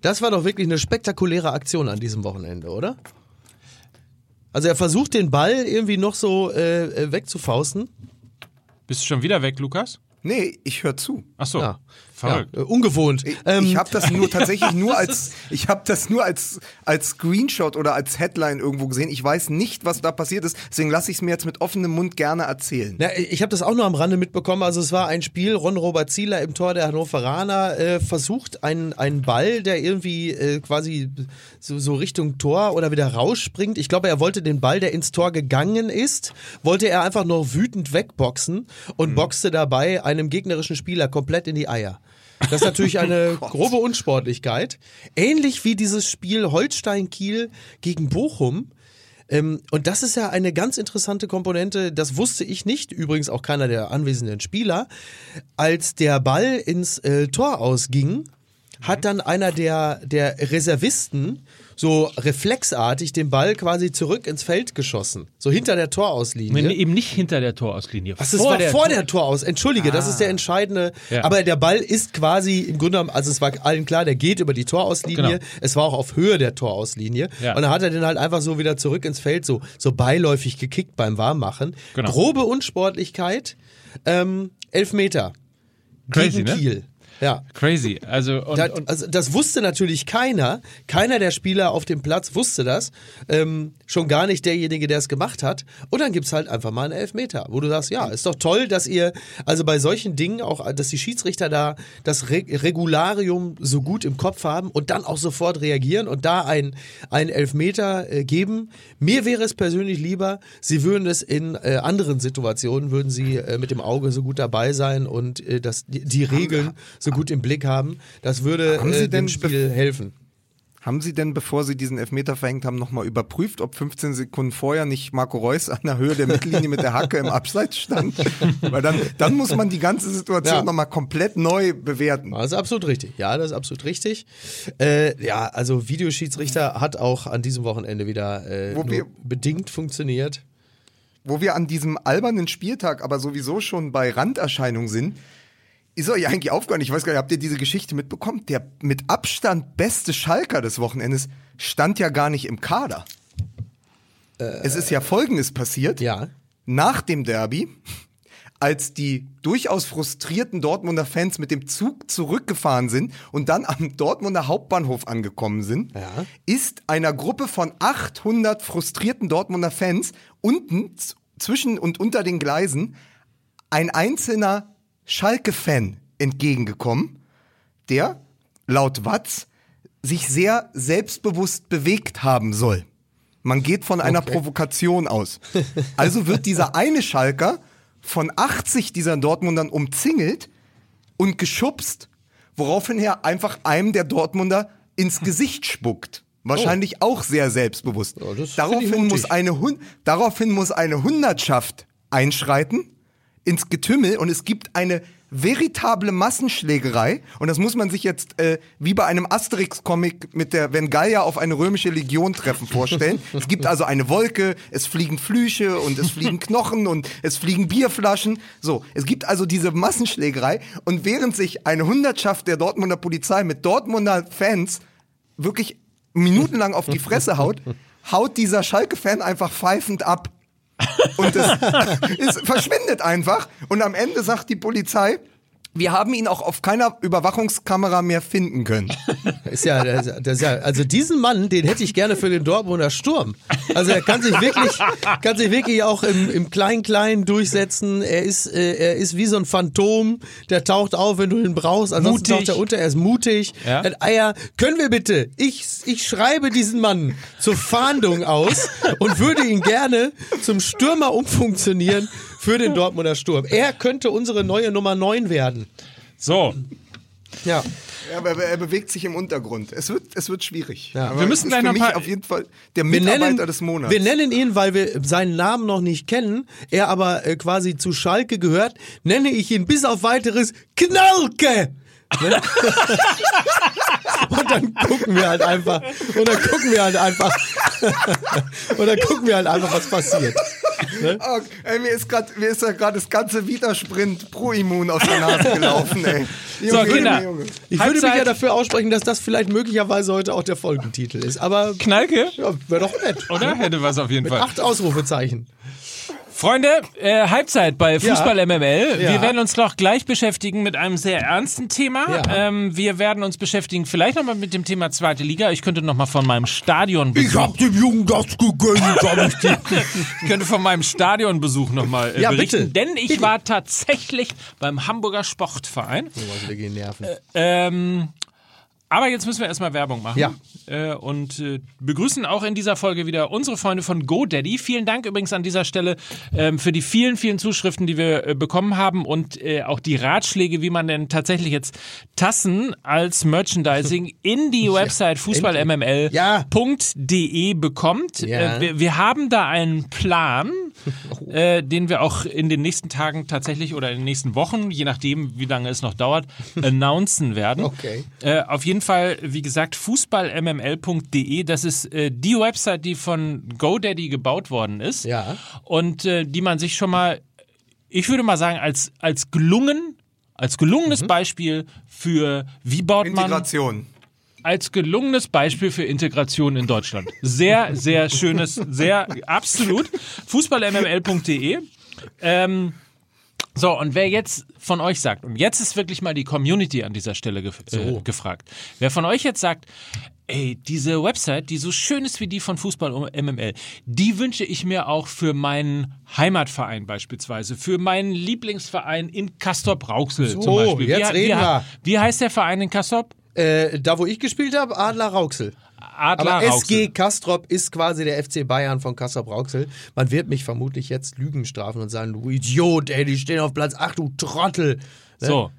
Das war doch wirklich eine spektakuläre Aktion an diesem Wochenende, oder? Also er versucht den Ball irgendwie noch so äh, äh, wegzufausten. Bist du schon wieder weg, Lukas? Nee, ich höre zu. Ach so, Ja. Verrückt. Ja, äh, ungewohnt. Ich, Ähm, ich habe das nur tatsächlich nur als ich habe das nur als als Screenshot oder als Headline irgendwo gesehen. Ich weiß nicht, was da passiert ist, deswegen lasse ich es mir jetzt mit offenem Mund gerne erzählen. Na, ich habe das auch nur am Rande mitbekommen. Also es war ein Spiel, Ron-Robert Zieler im Tor der Hannoveraner äh, versucht einen, einen Ball, der irgendwie äh, quasi so, so Richtung Tor oder wieder rausspringt. Ich glaube, er wollte den Ball, der ins Tor gegangen ist, wollte er einfach nur wütend wegboxen und boxte dabei einem gegnerischen Spieler komplett in die Eier. Das ist natürlich eine grobe Unsportlichkeit. Ähnlich wie dieses Spiel Holstein-Kiel gegen Bochum. Ähm, und das ist ja eine ganz interessante Komponente, das wusste ich nicht, übrigens auch keiner der anwesenden Spieler. Als der Ball ins äh, Tor ausging, hat dann einer der, der Reservisten so reflexartig den Ball quasi zurück ins Feld geschossen. So hinter der Torauslinie. Nee, eben nicht hinter der Torauslinie. Was, das war vor der Toraus. Entschuldige, das ist der entscheidende. Ja. Aber der Ball ist quasi im Grunde genommen, also es war allen klar, der geht über die Torauslinie. Genau. Es war auch auf Höhe der Torauslinie. Ja. Und dann hat er den halt einfach so wieder zurück ins Feld, so, so beiläufig gekickt beim Warmmachen. Genau. Grobe Unsportlichkeit. Ähm, Elfmeter. Crazy, gegen ne? Kiel. Ja. Crazy. Also, und, Da, und also das wusste natürlich keiner. Keiner der Spieler auf dem Platz wusste das. Ähm, schon gar nicht derjenige, der es gemacht hat. Und dann gibt's halt einfach mal einen Elfmeter, wo du sagst, ja, ist doch toll, dass ihr, also bei solchen Dingen auch, dass die Schiedsrichter da das Re Regularium so gut im Kopf haben und dann auch sofort reagieren und da ein, einen Elfmeter äh, geben. Mir wäre es persönlich lieber, sie würden es in äh, anderen Situationen, würden sie äh, mit dem Auge so gut dabei sein und äh, das, die, die Regeln so gut im Blick haben. Das würde Haben äh, dem Spiel helfen. Haben Sie denn, bevor Sie diesen Elfmeter verhängt haben, nochmal überprüft, ob 15 Sekunden vorher nicht Marco Reus an der Höhe der Mittellinie mit der Hacke im Abseits stand? Weil dann, dann muss man die ganze Situation Ja. nochmal komplett neu bewerten. Das ist absolut richtig. Ja, das ist absolut richtig. Äh, ja, also Videoschiedsrichter hat auch an diesem Wochenende wieder äh, wir- bedingt funktioniert. Wo wir an diesem albernen Spieltag aber sowieso schon bei Randerscheinungen sind, ist euch eigentlich aufgehört, ich weiß gar nicht, habt ihr diese Geschichte mitbekommen? Der mit Abstand beste Schalker des Wochenendes stand ja gar nicht im Kader. es ist ja Folgendes passiert. Ja. Nach dem Derby, als die durchaus frustrierten Dortmunder Fans mit dem Zug zurückgefahren sind und dann am Dortmunder Hauptbahnhof angekommen sind, Ja. ist einer Gruppe von 800 frustrierten Dortmunder Fans unten zwischen und unter den Gleisen ein einzelner Schalke-Fan entgegengekommen, der laut Watz sich sehr selbstbewusst bewegt haben soll. Man geht von einer Provokation aus. Also wird dieser eine Schalker von 80 dieser Dortmundern umzingelt und geschubst, woraufhin er einfach einem der Dortmunder ins Gesicht spuckt. Wahrscheinlich auch sehr selbstbewusst. ich daraufhin, muss eine daraufhin muss eine Hundertschaft einschreiten ins Getümmel und es gibt eine veritable Massenschlägerei und das muss man sich jetzt äh, wie bei einem Asterix-Comic mit der wenn Gallier auf eine römische Legion treffen vorstellen. es gibt also eine Wolke, es fliegen Flüche und es fliegen Knochen und es fliegen Bierflaschen. So, es gibt also diese Massenschlägerei und während sich eine Hundertschaft der Dortmunder Polizei mit Dortmunder Fans wirklich minutenlang auf die Fresse haut, haut dieser Schalke-Fan einfach pfeifend ab. Und es, es verschwindet einfach. Und am Ende sagt die Polizei, wir haben ihn auch auf keiner Überwachungskamera mehr finden können. Ist ja, das, das ja, also diesen Mann, den hätte ich gerne für den Dortmunder Sturm. Also er kann sich wirklich, kann sich wirklich auch im, im Klein-Klein durchsetzen. Er ist, äh, er ist wie so ein Phantom, der taucht auf, wenn du ihn brauchst. Ansonsten Mutig. taucht er unter, er ist mutig. Ja. Er hat Eier. Können wir bitte, ich, ich schreibe diesen Mann zur Fahndung aus und würde ihn gerne zum Stürmer umfunktionieren für den Dortmunder Sturm. Er könnte unsere neue Nummer 9 werden. So, Ja. Aber er bewegt sich im Untergrund. Es wird, es wird schwierig. Ja. Aber Wir müssen gleich für noch mich auf jeden Fall der Mitarbeiter nennen, des Monats. wir nennen ihn, weil wir seinen Namen noch nicht kennen, er aber äh, quasi zu Schalke gehört, nenne ich ihn bis auf weiteres Knalke. Ne? und dann gucken wir halt einfach, und dann gucken wir halt einfach, und dann gucken wir halt einfach, was passiert. Oh, ey, mir ist grad, mir ist ja gerade das ganze Widersprint pro Immun aus der Nase gelaufen, ey. Junge, Kinder. Junge, Junge. Ich würde mich Halbzeit. ja dafür aussprechen, dass das vielleicht möglicherweise heute auch der Folgentitel ist, aber Knalke, ja, wäre doch nett. oder? Hätte was auf jeden Mit Fall. acht Ausrufezeichen. Freunde, äh, Halbzeit bei Fußball MML. Wir Ja. werden uns noch gleich beschäftigen mit einem sehr ernsten Thema. Ja. Ähm, wir werden uns beschäftigen vielleicht nochmal mit dem Thema zweite Liga. Ich könnte nochmal von meinem Stadionbesuch, Ich hab dem Jungen das gegönnt, hab ich dir. ich könnte von meinem Stadionbesuch nochmal äh, Ja, berichten, bitte. denn ich war tatsächlich beim Hamburger Sportverein. Oh, wir gehen Nerven. Ähm, aber jetzt müssen wir erstmal Werbung machen. Ja. Äh, und äh, begrüßen auch in dieser Folge wieder unsere Freunde von GoDaddy. Vielen Dank übrigens an dieser Stelle ähm, für die vielen, vielen Zuschriften, die wir äh, bekommen haben und äh, auch die Ratschläge, wie man denn tatsächlich jetzt Tassen als Merchandising in die Website fußballmml.de Ja. bekommt. Ja. Äh, wir, wir haben da einen Plan, äh, den wir auch in den nächsten Tagen tatsächlich oder in den nächsten Wochen, je nachdem, wie lange es noch dauert, announcen werden. Okay. Auf jeden Fall, wie gesagt, fußballmml.de, das ist äh, die Website, die von GoDaddy gebaut worden ist. Ja. Und äh, die man sich schon mal, ich würde mal sagen, als, als gelungen, als gelungenes Beispiel für wie baut man Integration. als gelungenes Beispiel für Integration in Deutschland. Sehr, sehr schönes, sehr absolut. Fußballmml.de. Ähm, so, und wer jetzt von euch sagt, und jetzt ist wirklich mal die Community an dieser Stelle gef äh, gefragt, wer von euch jetzt sagt, ey, diese Website, die so schön ist wie die von Fußball MML, die wünsche ich mir auch für meinen Heimatverein beispielsweise, für meinen Lieblingsverein in Castrop-Rauxel So, zum Beispiel. jetzt wie, reden wie, wir. wie heißt der Verein in Castrop? Äh, da, wo ich gespielt habe, Adler Rauxel. Adler Aber Rauxel. SG Kastrop ist quasi der FC Bayern von Kastrop Rauxel. Man wird mich vermutlich jetzt Lügen strafen und sagen, du Idiot, ey, die stehen auf Platz 8, du Trottel. Ne? So.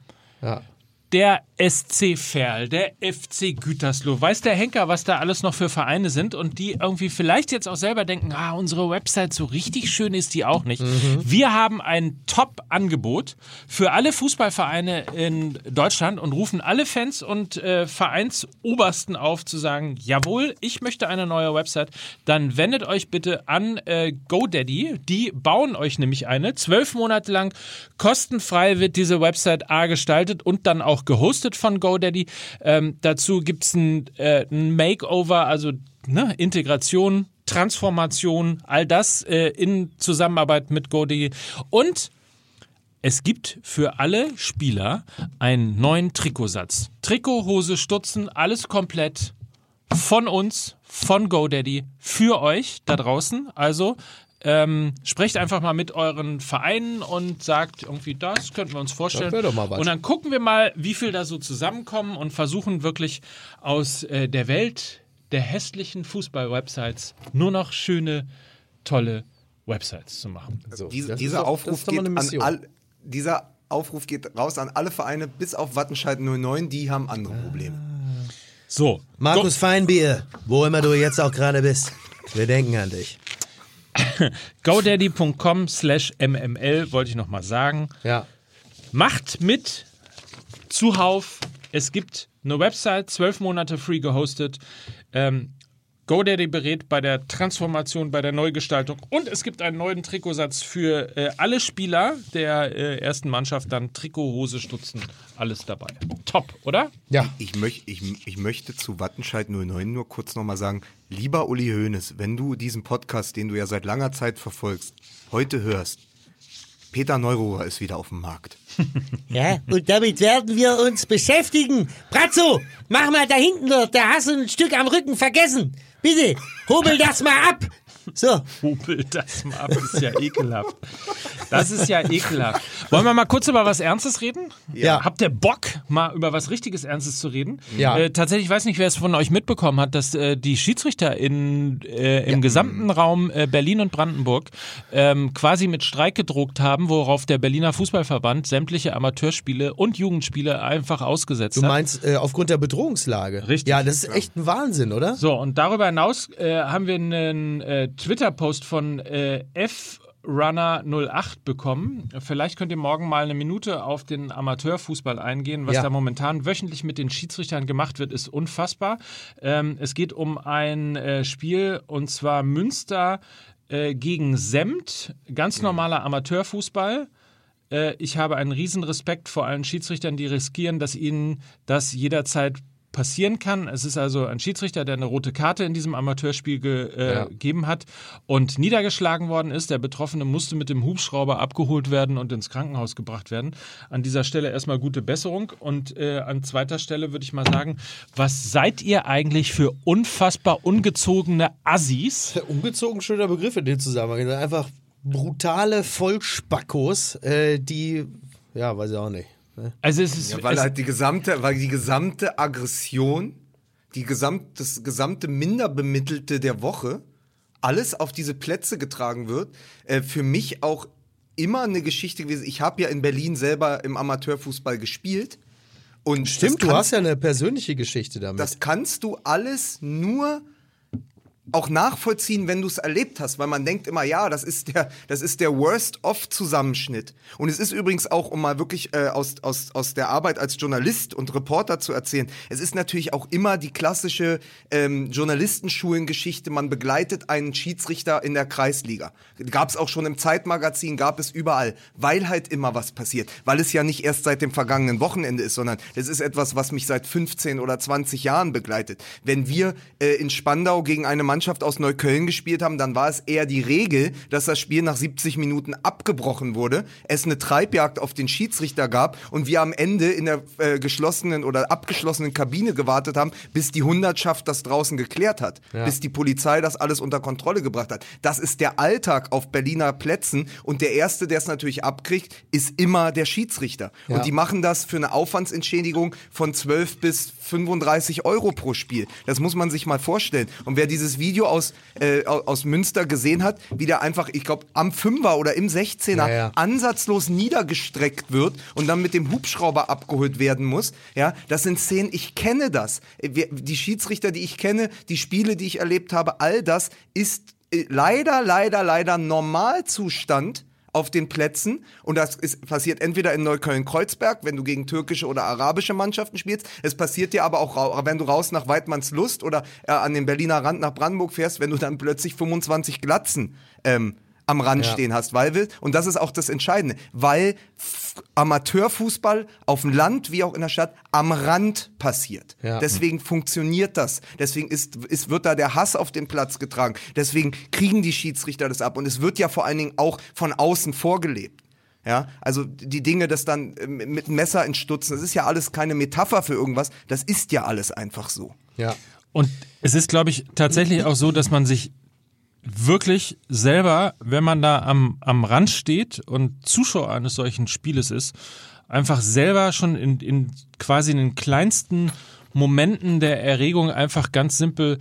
Ja. Der SC Verl, der FC Gütersloh. Weiß der Henker, was da alles noch für Vereine sind und die irgendwie vielleicht jetzt auch selber denken, ah, unsere Website so richtig schön ist die auch nicht. Wir haben ein Top-Angebot für alle Fußballvereine in Deutschland und rufen alle Fans und äh, Vereinsobersten auf zu sagen, jawohl, ich möchte eine neue Website. Dann wendet euch bitte an äh, GoDaddy. Die bauen euch nämlich eine. Zwölf Monate lang kostenfrei wird diese Website A gestaltet und dann auch gehostet von GoDaddy. Ähm, dazu gibt es ein, äh, ein Makeover, also ne, Integration, Transformation, all das äh, in Zusammenarbeit mit GoDaddy. Und es gibt für alle Spieler einen neuen Trikotsatz. Trikot, Hose, Stutzen, alles komplett von uns, von GoDaddy, für euch da draußen. Also ähm, sprecht einfach mal mit euren Vereinen und sagt irgendwie, das könnten wir uns vorstellen. Das doch mal was. Und dann gucken wir mal, wie viel da so zusammenkommen und versuchen wirklich aus äh, der Welt der hässlichen Fußball-Websites nur noch schöne, tolle Websites zu machen. So, Diese, das ist dieser, Aufruf geht an all, dieser Aufruf geht raus an alle Vereine, bis auf Wattenscheid 09, die haben andere Probleme. So, Markus Feinbier, wo immer du jetzt auch gerade bist. Wir denken an dich. godaddy.com slash mml wollte ich nochmal sagen. Ja. Macht mit zuhauf. Es gibt eine Website, zwölf Monate free gehostet. Ähm, GoDaddy berät bei der Transformation, bei der Neugestaltung und es gibt einen neuen Trikotsatz für äh, alle Spieler der äh, ersten Mannschaft. Dann Trikot, Hose, Stutzen, alles dabei. Top, oder? Ja. Ich, möch, ich, ich möchte zu Wattenscheid 09 nur kurz nochmal sagen, lieber Uli Hoeneß, wenn du diesen Podcast, den du ja seit langer Zeit verfolgst, heute hörst, Peter Neururer ist wieder auf dem Markt. Ja, und damit werden wir uns beschäftigen. Bratzo, mach mal da hinten dort, da hast du ein Stück am Rücken vergessen. Bitte, hobel das mal ab. So, Hobel das mal ab, ist ja ekelhaft. Das ist ja ekelhaft. Wollen wir mal kurz über was Ernstes reden? Ja. Habt ihr Bock, mal über was richtiges Ernstes zu reden? Ja. Äh, tatsächlich, ich weiß nicht, wer es von euch mitbekommen hat, dass äh, die Schiedsrichter in, äh, im gesamten Raum äh, Berlin und Brandenburg ähm, quasi mit Streik gedruckt haben, worauf der Berliner Fußballverband sämtliche Amateurspiele und Jugendspiele einfach ausgesetzt Du hat. meinst äh, aufgrund der Bedrohungslage. Richtig. Ja, das ist echt ein Wahnsinn, oder? So, und darüber hinaus äh, haben wir einen Twitter-Post von äh, FRunner08 bekommen. Vielleicht könnt ihr morgen mal eine Minute auf den Amateurfußball eingehen. Was Ja. da momentan wöchentlich mit den Schiedsrichtern gemacht wird, ist unfassbar. Ähm, es geht um ein äh, Spiel und zwar Münster äh, gegen Semt. Ganz normaler Amateurfußball. Äh, ich habe einen riesen Respekt vor allen Schiedsrichtern, die riskieren, dass ihnen das jederzeit passieren kann. Es ist also ein Schiedsrichter, der eine rote Karte in diesem Amateurspiel ge, äh, Ja. gegeben hat und niedergeschlagen worden ist. Der Betroffene musste mit dem Hubschrauber abgeholt werden und ins Krankenhaus gebracht werden. An dieser Stelle erstmal gute Besserung und äh, an zweiter Stelle würde ich mal sagen, was seid ihr eigentlich für unfassbar ungezogene Assis? Ungezogen schöner Begriff in dem Zusammenhang. Einfach brutale Vollspackos, äh, die, ja, weiß ich auch nicht. Ne? Also es ist Ja, weil es, halt die gesamte, weil die gesamte Aggression, die gesamt, das gesamte Minderbemittelte der Woche, alles auf diese Plätze getragen wird. Äh, für mich auch immer eine Geschichte gewesen. Ich habe ja in Berlin selber im Amateurfußball gespielt. Und Stimmt, das du kannst- hast ja eine persönliche Geschichte damit. Das kannst du alles nur auch nachvollziehen, wenn du es erlebt hast, weil man denkt immer, ja, das ist der, das ist der Worst-of-Zusammenschnitt. Und es ist übrigens auch, um mal wirklich äh, aus, aus, aus der Arbeit als Journalist und Reporter zu erzählen, es ist natürlich auch immer die klassische ähm, Journalistenschulengeschichte, man begleitet einen Schiedsrichter in der Kreisliga. Gab es auch schon im Zeitmagazin, gab es überall, weil halt immer was passiert, weil es ja nicht erst seit dem vergangenen Wochenende ist, sondern das ist etwas, was mich seit 15 oder 20 Jahren begleitet. Wenn wir äh, in Spandau gegen eine Mannschaft aus Neukölln gespielt haben, dann war es eher die Regel, dass das Spiel nach 70 Minuten abgebrochen wurde, es eine Treibjagd auf den Schiedsrichter gab und wir am Ende in der äh, geschlossenen oder abgeschlossenen Kabine gewartet haben, bis die Hundertschaft das draußen geklärt hat, bis die Polizei das alles unter Kontrolle gebracht hat. Das ist der Alltag auf Berliner Plätzen und der Erste, der es natürlich abkriegt, ist immer der Schiedsrichter. Ja. Und die machen das für eine Aufwandsentschädigung von 12 bis 35 Euro pro Spiel. Das muss man sich mal vorstellen. Und wer dieses Video aus, äh, au- aus Münster gesehen hat, wie der einfach, ich glaube, am Fünfer oder im 16er Ja, ja. ansatzlos niedergestreckt wird und dann mit dem Hubschrauber abgeholt werden muss. Ja, das sind Szenen, ich kenne das. Die Schiedsrichter, die ich kenne, die Spiele, die ich erlebt habe, all das ist äh, leider, leider, leider Normalzustand auf den Plätzen und das ist, passiert entweder in Neukölln-Kreuzberg, wenn du gegen türkische oder arabische Mannschaften spielst. Es passiert dir aber auch, wenn du raus nach Weidmannslust oder äh, an den Berliner Rand nach Brandenburg fährst, wenn du dann plötzlich 25 Glatzen ähm, am Rand Ja. stehen hast, weil wir, und das ist auch das Entscheidende, weil Amateurfußball auf dem Land wie auch in der Stadt am Rand passiert. Ja. Deswegen funktioniert das. Deswegen ist, ist, wird da der Hass auf den Platz getragen. Deswegen kriegen die Schiedsrichter das ab. Und es wird ja vor allen Dingen auch von außen vorgelebt. Ja, also die Dinge, das dann äh, mit dem Messer in Stutzen, das ist ja alles keine Metapher für irgendwas. Das ist ja alles einfach so. ja. Und es ist, glaube ich, tatsächlich auch so, dass man sich wirklich selber, wenn man da am, am Rand steht und Zuschauer eines solchen Spieles ist, einfach selber schon in, in quasi in den kleinsten Momenten der Erregung einfach ganz simpel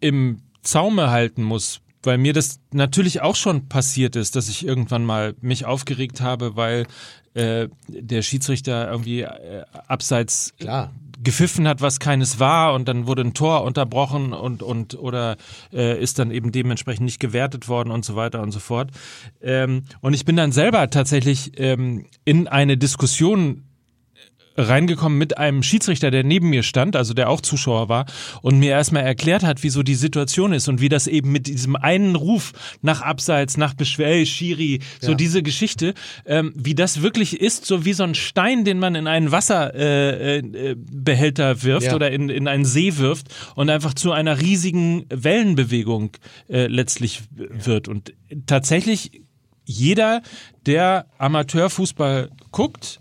im Zaume halten muss, weil mir das natürlich auch schon passiert ist, dass ich irgendwann mal mich aufgeregt habe, weil äh, der Schiedsrichter irgendwie äh, abseits Klar. Gepfiffen hat, was keines war und dann wurde ein Tor unterbrochen und und oder äh, ist dann eben dementsprechend nicht gewertet worden und so weiter und so fort. Ähm, und ich bin dann selber tatsächlich ähm, in eine Diskussion reingekommen mit einem Schiedsrichter, der neben mir stand, also der auch Zuschauer war und mir erstmal erklärt hat, wie so die Situation ist und wie das eben mit diesem einen Ruf nach Abseits, nach Beschwer, Schiri, so Ja. diese Geschichte, ähm, wie das wirklich ist, so wie so ein Stein, den man in einen Wasserbehälter äh, äh, wirft Ja. oder in, in einen See wirft und einfach zu einer riesigen Wellenbewegung äh, letztlich wird. Und tatsächlich jeder, der Amateurfußball guckt,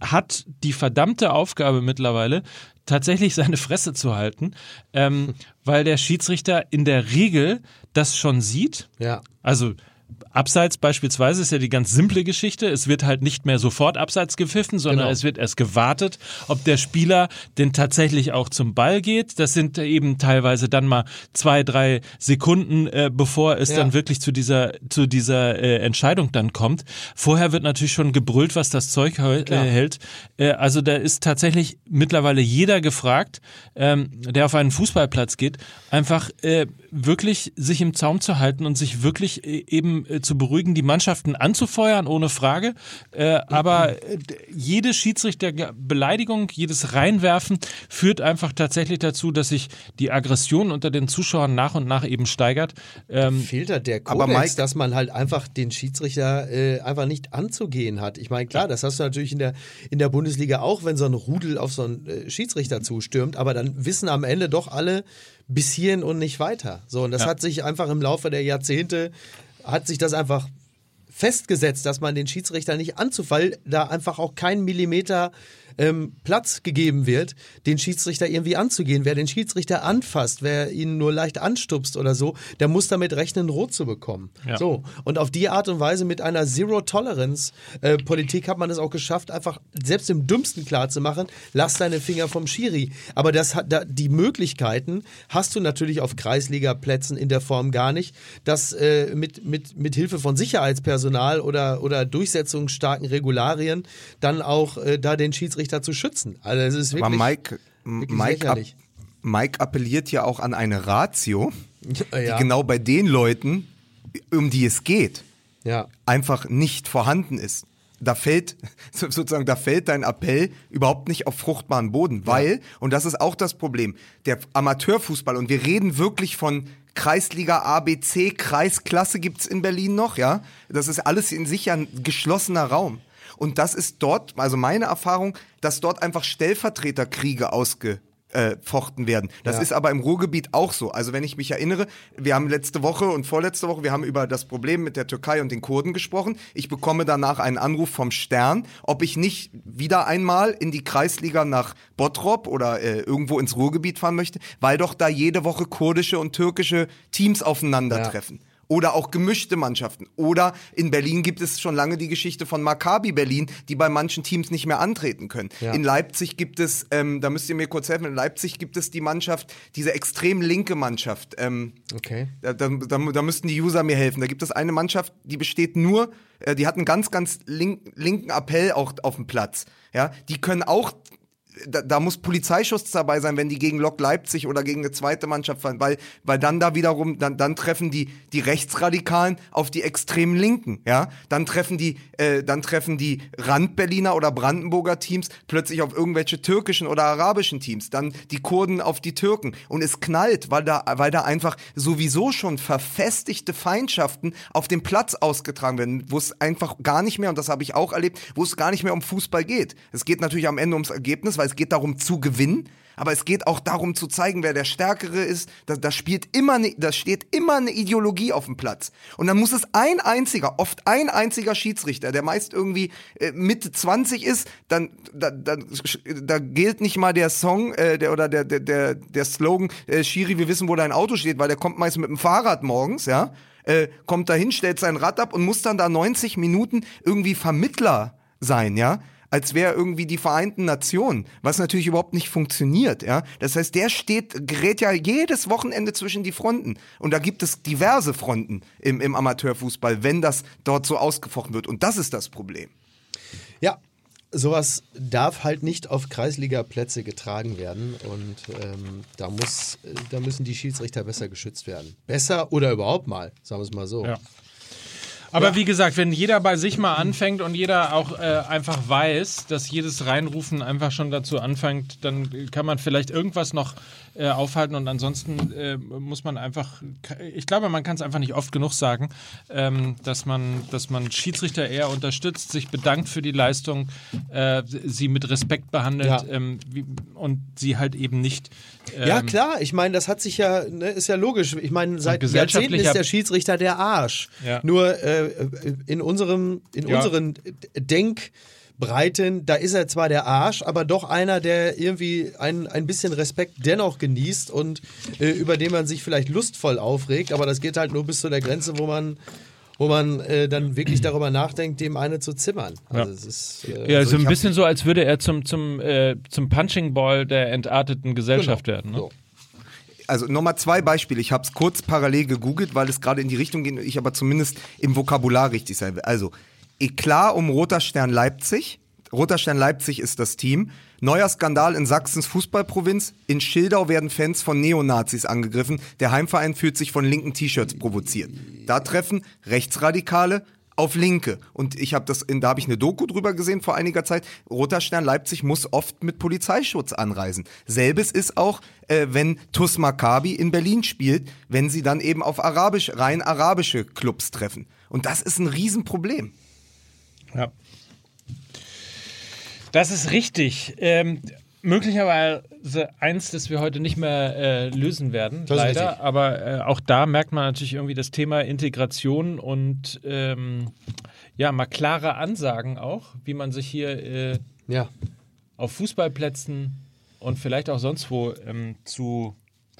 hat die verdammte Aufgabe mittlerweile, tatsächlich seine Fresse zu halten, ähm, weil der Schiedsrichter in der Regel das schon sieht. Ja. Also Abseits beispielsweise ist ja die ganz simple Geschichte. Es wird halt nicht mehr sofort abseits gepfiffen, sondern Genau. es wird erst gewartet, ob der Spieler denn tatsächlich auch zum Ball geht. Das sind eben teilweise dann mal zwei, drei Sekunden, äh, bevor es Ja. dann wirklich zu dieser, zu dieser äh, Entscheidung dann kommt. Vorher wird natürlich schon gebrüllt, was das Zeug äh, hält. Äh, also da ist tatsächlich mittlerweile jeder gefragt, ähm, der auf einen Fußballplatz geht, einfach äh, wirklich sich im Zaum zu halten und sich wirklich äh, eben äh, zu beruhigen, die Mannschaften anzufeuern, ohne Frage. Äh, aber äh, jede Schiedsrichterbeleidigung, jedes Reinwerfen führt einfach tatsächlich dazu, dass sich die Aggression unter den Zuschauern nach und nach eben steigert. Ähm, fehlt halt der Aber Kodex, Mike- dass man halt einfach den Schiedsrichter äh, einfach nicht anzugehen hat. Ich meine, klar, das hast du natürlich in der, in der Bundesliga auch, wenn so ein Rudel auf so einen äh, Schiedsrichter zustürmt, aber dann wissen am Ende doch alle bis hierhin und nicht weiter. So, und das Ja. hat sich einfach im Laufe der Jahrzehnte, hat sich das einfach festgesetzt, dass man den Schiedsrichter nicht anzufallen, da einfach auch kein Millimeter ähm, Platz gegeben wird, den Schiedsrichter irgendwie anzugehen. Wer den Schiedsrichter anfasst, wer ihn nur leicht anstupst oder so, der muss damit rechnen, rot zu bekommen. Ja. So. Und auf die Art und Weise mit einer Zero-Tolerance-Politik hat man es auch geschafft, einfach selbst im Dümmsten klarzumachen, lass deine Finger vom Schiri. Aber das hat, da, die Möglichkeiten hast du natürlich auf Kreisliga-Plätzen in der Form gar nicht, dass äh, mit, mit, mit Hilfe von Sicherheitspersonal oder, oder durchsetzungsstarken Regularien dann auch äh, da den Schiedsrichter zu schützen. Also es ist wirklich, Aber Mike, wirklich Mike, ab. Mike appelliert ja auch an eine Ratio, ja, die genau bei den Leuten, um die es geht, ja. einfach nicht vorhanden ist. Da fällt, sozusagen, da fällt dein Appell überhaupt nicht auf fruchtbaren Boden, weil, und das ist auch das Problem, der Amateurfußball, und wir reden wirklich von Kreisliga ABC, Kreisklasse gibt's in Berlin noch, ja. Das ist alles in sich ja ein geschlossener Raum. Und das ist dort, also meine Erfahrung, dass dort einfach Stellvertreterkriege ausge, äh, fochten werden. Das Ja. ist aber im Ruhrgebiet auch so. Also wenn ich mich erinnere, wir haben letzte Woche und vorletzte Woche, wir haben über das Problem mit der Türkei und den Kurden gesprochen. Ich bekomme danach einen Anruf vom Stern, ob ich nicht wieder einmal in die Kreisliga nach Bottrop oder äh, irgendwo ins Ruhrgebiet fahren möchte, weil doch da jede Woche kurdische und türkische Teams aufeinandertreffen. Oder auch gemischte Mannschaften. Oder in Berlin gibt es schon lange die Geschichte von Maccabi Berlin, die bei manchen Teams nicht mehr antreten können. Ja. In Leipzig gibt es, ähm, da müsst ihr mir kurz helfen, in Leipzig gibt es die Mannschaft, diese extrem linke Mannschaft. Ähm, Okay. da, da, da, da müssten die User mir helfen. Da gibt es eine Mannschaft, die besteht nur, äh, die hat einen ganz, ganz link, linken Appell auch auf dem Platz. Ja, die können auch da, da muss Polizeischutz dabei sein, wenn die gegen Lok Leipzig oder gegen eine zweite Mannschaft fallen, weil, weil dann da wiederum, dann, dann treffen die, die Rechtsradikalen auf die extremen Linken, ja. Dann treffen die, äh, dann treffen die Rand-Berliner oder Brandenburger Teams plötzlich auf irgendwelche türkischen oder arabischen Teams, dann die Kurden auf die Türken. Und es knallt, weil da, weil da einfach sowieso schon verfestigte Feindschaften auf dem Platz ausgetragen werden, wo es einfach gar nicht mehr, und das habe ich auch erlebt, wo es gar nicht mehr um Fußball geht. Es geht natürlich am Ende ums Ergebnis, weil es geht darum zu gewinnen. Aber es geht auch darum zu zeigen, wer der Stärkere ist. Da, da spielt immer, ne, da steht immer eine Ideologie auf dem Platz. Und dann muss es ein einziger, oft ein einziger Schiedsrichter, der meist irgendwie äh, Mitte 20 ist, dann, da, da, da gilt nicht mal der Song äh, der, oder der, der, der, der Slogan, äh, Schiri, wir wissen, wo dein Auto steht, weil der kommt meist mit dem Fahrrad morgens, ja. Äh, kommt dahin, stellt sein Rad ab und muss dann da 90 Minuten irgendwie Vermittler sein, ja. Als wäre irgendwie die Vereinten Nationen, was natürlich überhaupt nicht funktioniert. Ja? Das heißt, der steht, gerät ja jedes Wochenende zwischen die Fronten. Und da gibt es diverse Fronten im, im Amateurfußball, wenn das dort so ausgefochten wird. Und das ist das Problem. Ja, sowas darf halt nicht auf Kreisliga-Plätze getragen werden und ähm, da, muss, äh, da müssen die Schiedsrichter besser geschützt werden. Besser oder überhaupt mal, sagen wir es mal so. Ja. Aber wie gesagt, wenn jeder bei sich mal anfängt und jeder auch äh, einfach weiß, dass jedes Reinrufen einfach schon dazu anfängt, dann kann man vielleicht irgendwas noch äh, aufhalten und ansonsten äh, muss man einfach, ich glaube, man kann es einfach nicht oft genug sagen, ähm, dass, man, dass man Schiedsrichter eher unterstützt, sich bedankt für die Leistung, äh, sie mit Respekt behandelt Ja. ähm, wie, und sie halt eben nicht. Ähm, Ja, klar, ich meine, das hat sich ja, ne, ist ja logisch. Ich meine, seit Jahrzehnten ist der Schiedsrichter der Arsch. Ja. Nur äh, in unserem, in Ja. unseren Denkbreiten, da ist er zwar der Arsch, aber doch einer, der irgendwie ein, ein bisschen Respekt dennoch genießt und äh, über den man sich vielleicht lustvoll aufregt, aber das geht halt nur bis zu der Grenze, wo man wo man äh, dann wirklich darüber nachdenkt, dem eine zu zimmern. Also es ist, äh, Ja, so ich ein bisschen so, als würde er zum, zum, äh, zum Punching Ball der entarteten Gesellschaft werden. Ne? so. also nochmal zwei Beispiele. Ich habe es kurz parallel gegoogelt, weil es gerade in die Richtung geht und ich aber zumindest im Vokabular richtig sein will. Also, Eklat um Roter Stern Leipzig. Roter Stern Leipzig ist das Team. Neuer Skandal in Sachsens Fußballprovinz. In Schildau werden Fans von Neonazis angegriffen. Der Heimverein fühlt sich von linken T-Shirts provoziert. Da treffen Rechtsradikale auf Linke. Und ich habe das, in, da habe ich eine Doku drüber gesehen vor einiger Zeit. Roter Stern Leipzig muss oft mit Polizeischutz anreisen. Selbes ist auch, äh, wenn TUS Maccabi in Berlin spielt, wenn sie dann eben auf arabisch, rein arabische Clubs treffen. Und das ist ein Riesenproblem. Ja. Das ist richtig. Ähm, möglicherweise eins, das wir heute nicht mehr äh, lösen werden, Das leider. Aber äh, auch da merkt man natürlich irgendwie das Thema Integration und ähm, ja, mal klare Ansagen auch, wie man sich hier äh, Ja. auf Fußballplätzen und vielleicht auch sonst wo ähm, zu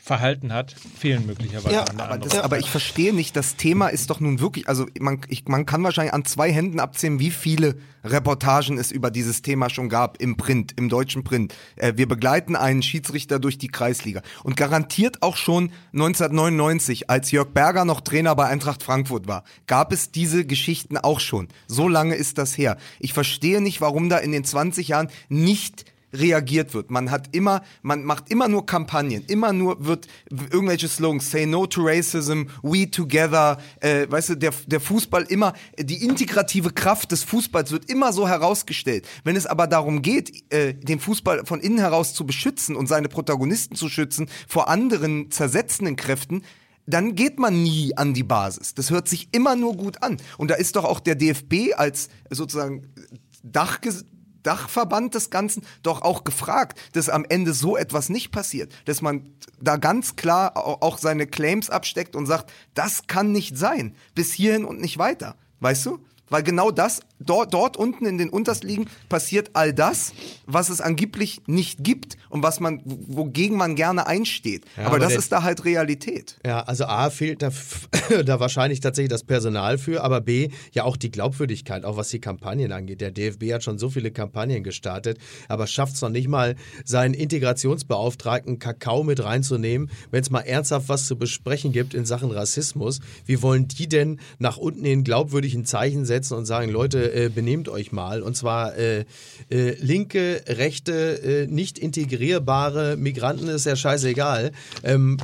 verhalten hat, fehlen möglicherweise Ja, aber, das, aber ich verstehe nicht, das Thema ist doch nun wirklich, also man, ich, man kann wahrscheinlich an zwei Händen abzählen, wie viele Reportagen es über dieses Thema schon gab im Print, im deutschen Print. Äh, wir begleiten einen Schiedsrichter durch die Kreisliga. Und garantiert auch schon 1999, als Jörg Berger noch Trainer bei Eintracht Frankfurt war, gab es diese Geschichten auch schon. So lange ist das her. Ich verstehe nicht, warum da in den 20 Jahren nicht reagiert wird. Man hat immer, man macht immer nur Kampagnen, immer nur wird irgendwelche Slogans, say no to racism, we together, äh, weißt du, der, der Fußball immer, die integrative Kraft des Fußballs wird immer so herausgestellt. Wenn es aber darum geht, äh, den Fußball von innen heraus zu beschützen und seine Protagonisten zu schützen vor anderen zersetzenden Kräften, dann geht man nie an die Basis. Das hört sich immer nur gut an. Und da ist doch auch der DFB als sozusagen Dachges Dachverband des Ganzen doch auch gefragt, dass am Ende so etwas nicht passiert, dass man da ganz klar au- auch seine Claims absteckt und sagt, das kann nicht sein, bis hierhin und nicht weiter, weißt du? Weil genau das, dort, dort unten in den Untersligen passiert all das, was es angeblich nicht gibt und was man, wogegen man gerne einsteht. aber, aber das der- ist da halt Realität. Ja, also A fehlt da, da wahrscheinlich tatsächlich das Personal für, aber B ja auch die Glaubwürdigkeit, auch was die Kampagnen angeht. Der DFB hat schon so viele Kampagnen gestartet, aber schafft es noch nicht mal, seinen Integrationsbeauftragten Kakao mit reinzunehmen, wenn es mal ernsthaft was zu besprechen gibt in Sachen Rassismus. Wie wollen die denn nach unten hin glaubwürdig ein Zeichen setzen und sagen, Leute, äh, benehmt euch mal. Und zwar äh, äh, linke, rechte, äh, nicht integrierbare Migranten ist ja scheißegal. Ähm,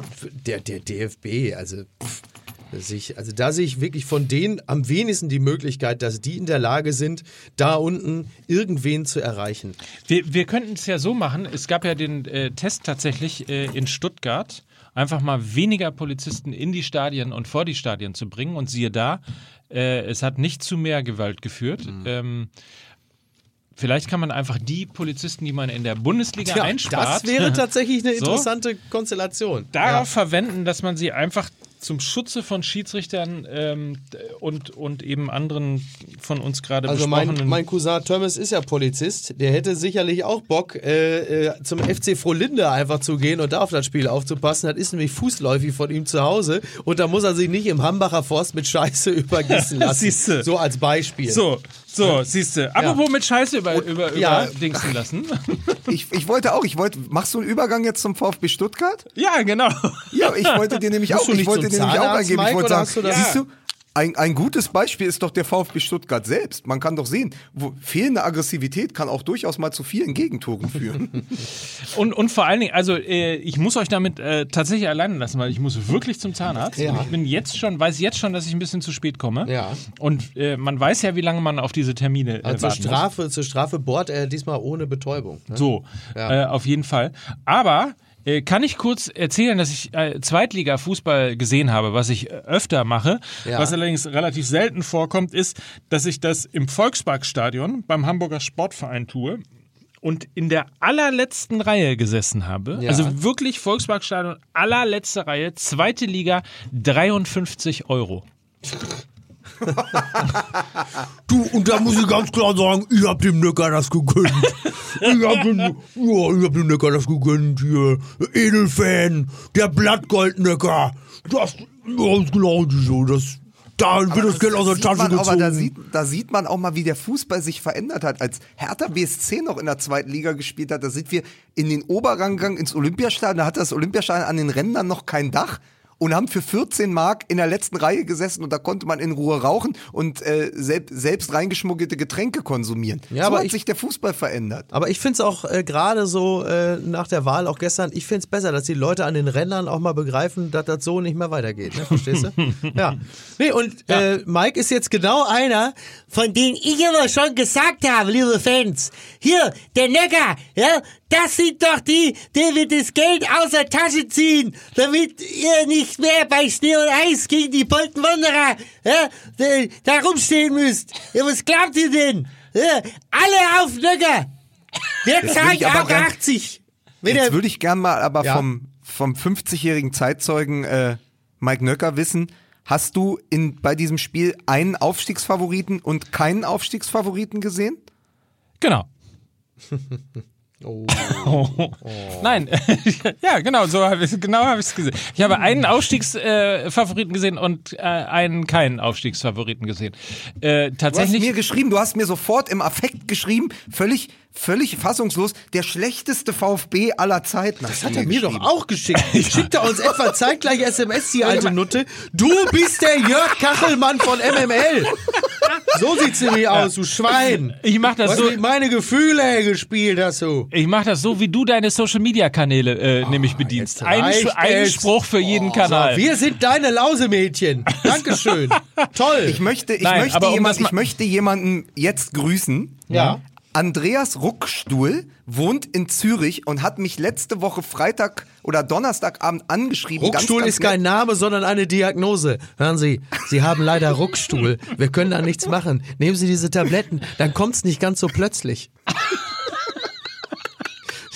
der, der DFB, also pff, sich, also da sehe ich wirklich von denen am wenigsten die Möglichkeit, dass die in der Lage sind, da unten irgendwen zu erreichen. Wir, wir könnten es ja so machen, es gab ja den äh, Test tatsächlich äh, in Stuttgart, einfach mal weniger Polizisten in die Stadien und vor die Stadien zu bringen und siehe da, äh, es hat nicht zu mehr Gewalt geführt. Ähm, vielleicht kann man einfach die Polizisten, die man in der Bundesliga einspart, das wäre tatsächlich eine So. interessante Konstellation. darauf verwenden, dass man sie einfach zum Schutze von Schiedsrichtern ähm, und, und eben anderen von uns gerade Also mein, besprochenen. mein Cousin Thomas ist ja Polizist. Der hätte sicherlich auch Bock, äh, äh, zum FC Frohlinde einfach zu gehen und da auf das Spiel aufzupassen. Das ist nämlich fußläufig von ihm zu Hause und da muss er sich nicht im Hambacher Forst mit Scheiße übergießen lassen. So als Beispiel. so, so, siehst du. Apropos mit Scheiße über, über, Ja. über Dingsen lassen. Ich, ich wollte auch, ich wollte, machst du einen Übergang jetzt zum VfB Stuttgart? ja, genau. Ja, ich wollte dir nämlich Musst auch, ich wollte dir nämlich auch eingeben. Ich wollte sagen, siehst du, ein, ein gutes Beispiel ist doch der VfB Stuttgart selbst. Man kann doch sehen, wo fehlende Aggressivität kann auch durchaus mal zu vielen Gegentoren führen. Und, und vor allen Dingen, also äh, ich muss euch damit äh, tatsächlich alleine lassen, weil ich muss wirklich zum Zahnarzt. Ja. Und ich bin jetzt schon, weiß jetzt schon, dass ich ein bisschen zu spät komme. Ja. Und äh, man weiß ja, wie lange man auf diese Termine äh, Also zur warten muss. Strafe, zur Strafe bohrt er diesmal ohne Betäubung. Ne? So, Ja. äh, auf jeden Fall. Aber kann ich kurz erzählen, dass ich äh, Zweitliga-Fußball gesehen habe, was ich äh, öfter mache, Ja. was allerdings relativ selten vorkommt, ist, dass ich das im Volksparkstadion beim Hamburger Sportverein tue und in der allerletzten Reihe gesessen habe. Ja. Also wirklich Volksparkstadion, allerletzte Reihe, zweite Liga, 53 Euro. Du, und da muss ich ganz klar sagen, ich hab dem Necker das gegönnt. Ich hab dem, ja, ich hab dem Necker das gegönnt hier. Edelfan, der Blattgoldnecker. Das, ist genau so, das, da wird das Geld aus der Tasche man, aber da gezogen. sieht, da sieht man auch mal, wie der Fußball sich verändert hat. Als Hertha BSC noch in der zweiten Liga gespielt hat, da sind wir in den Oberrang gegangen, ins Olympiastadion. Da hatte das Olympiastadion an den Rändern noch kein Dach. Und haben für 14 Mark in der letzten Reihe gesessen und da konnte man in Ruhe rauchen und äh, selb, selbst reingeschmuggelte Getränke konsumieren. Ja, so aber hat ich- sich der Fußball verändert. Aber ich finde es auch äh, gerade so äh, nach der Wahl, auch gestern, ich finde es besser, dass die Leute an den Rändern auch mal begreifen, dass das so nicht mehr weitergeht. Ne? Verstehst du? ja. Nee, und Äh, Mike ist jetzt genau einer, von denen ich immer schon gesagt habe, liebe Fans. Hier, der Necker, ja, das sind doch die, die wir das Geld aus der Tasche ziehen, damit ihr nicht mehr bei Schnee und Eis gegen die Bolton Wanderer ja, da- rumstehen müsst. Ja, was glaubt ihr denn? Ja, alle auf. Der will zahlt ich auch gern- 80. Wenn Jetzt würde ich gern mal aber Ja. vom, vom 50-jährigen Zeitzeugen äh, Mike Nöcker wissen, hast du in, bei diesem Spiel einen Aufstiegsfavoriten und keinen Aufstiegsfavoriten gesehen? Genau. Oh. Nein, ja, genau, so habe ich genau habe ich es gesehen. Ich habe einen Aufstiegsfavoriten äh, gesehen und äh, einen keinen Aufstiegsfavoriten gesehen. Äh, Du hast tatsächlich. mir geschrieben, du hast mir sofort im Affekt geschrieben, völlig, völlig fassungslos, der schlechteste VfB aller Zeiten. Das Hat er mir doch auch geschickt. Schickt er uns etwa zeitgleich SMS, die alte Nutte. Du bist der Jörg Kachelmann von MML. So sieht's nämlich aus, du Schwein. Ich mach das Was so. meine Gefühle gespielt hast du. Ich mache das so, wie du deine Social Media Kanäle äh, nämlich bedienst. Ein, ein. Spruch für jeden Kanal. Wir sind deine Lausemädchen. Dankeschön. Toll. Ich möchte, ich, Nein, möchte um jemand, mal- ich möchte jemanden jetzt grüßen. Ja. Andreas Ruckstuhl wohnt in Zürich und hat mich letzte Woche Freitag oder Donnerstagabend angeschrieben. Ruckstuhl ganz, ganz ist kein Name, sondern eine Diagnose. Hören Sie, Sie haben leider Ruckstuhl. Wir können da nichts machen. Nehmen Sie diese Tabletten, dann kommt's nicht ganz so plötzlich.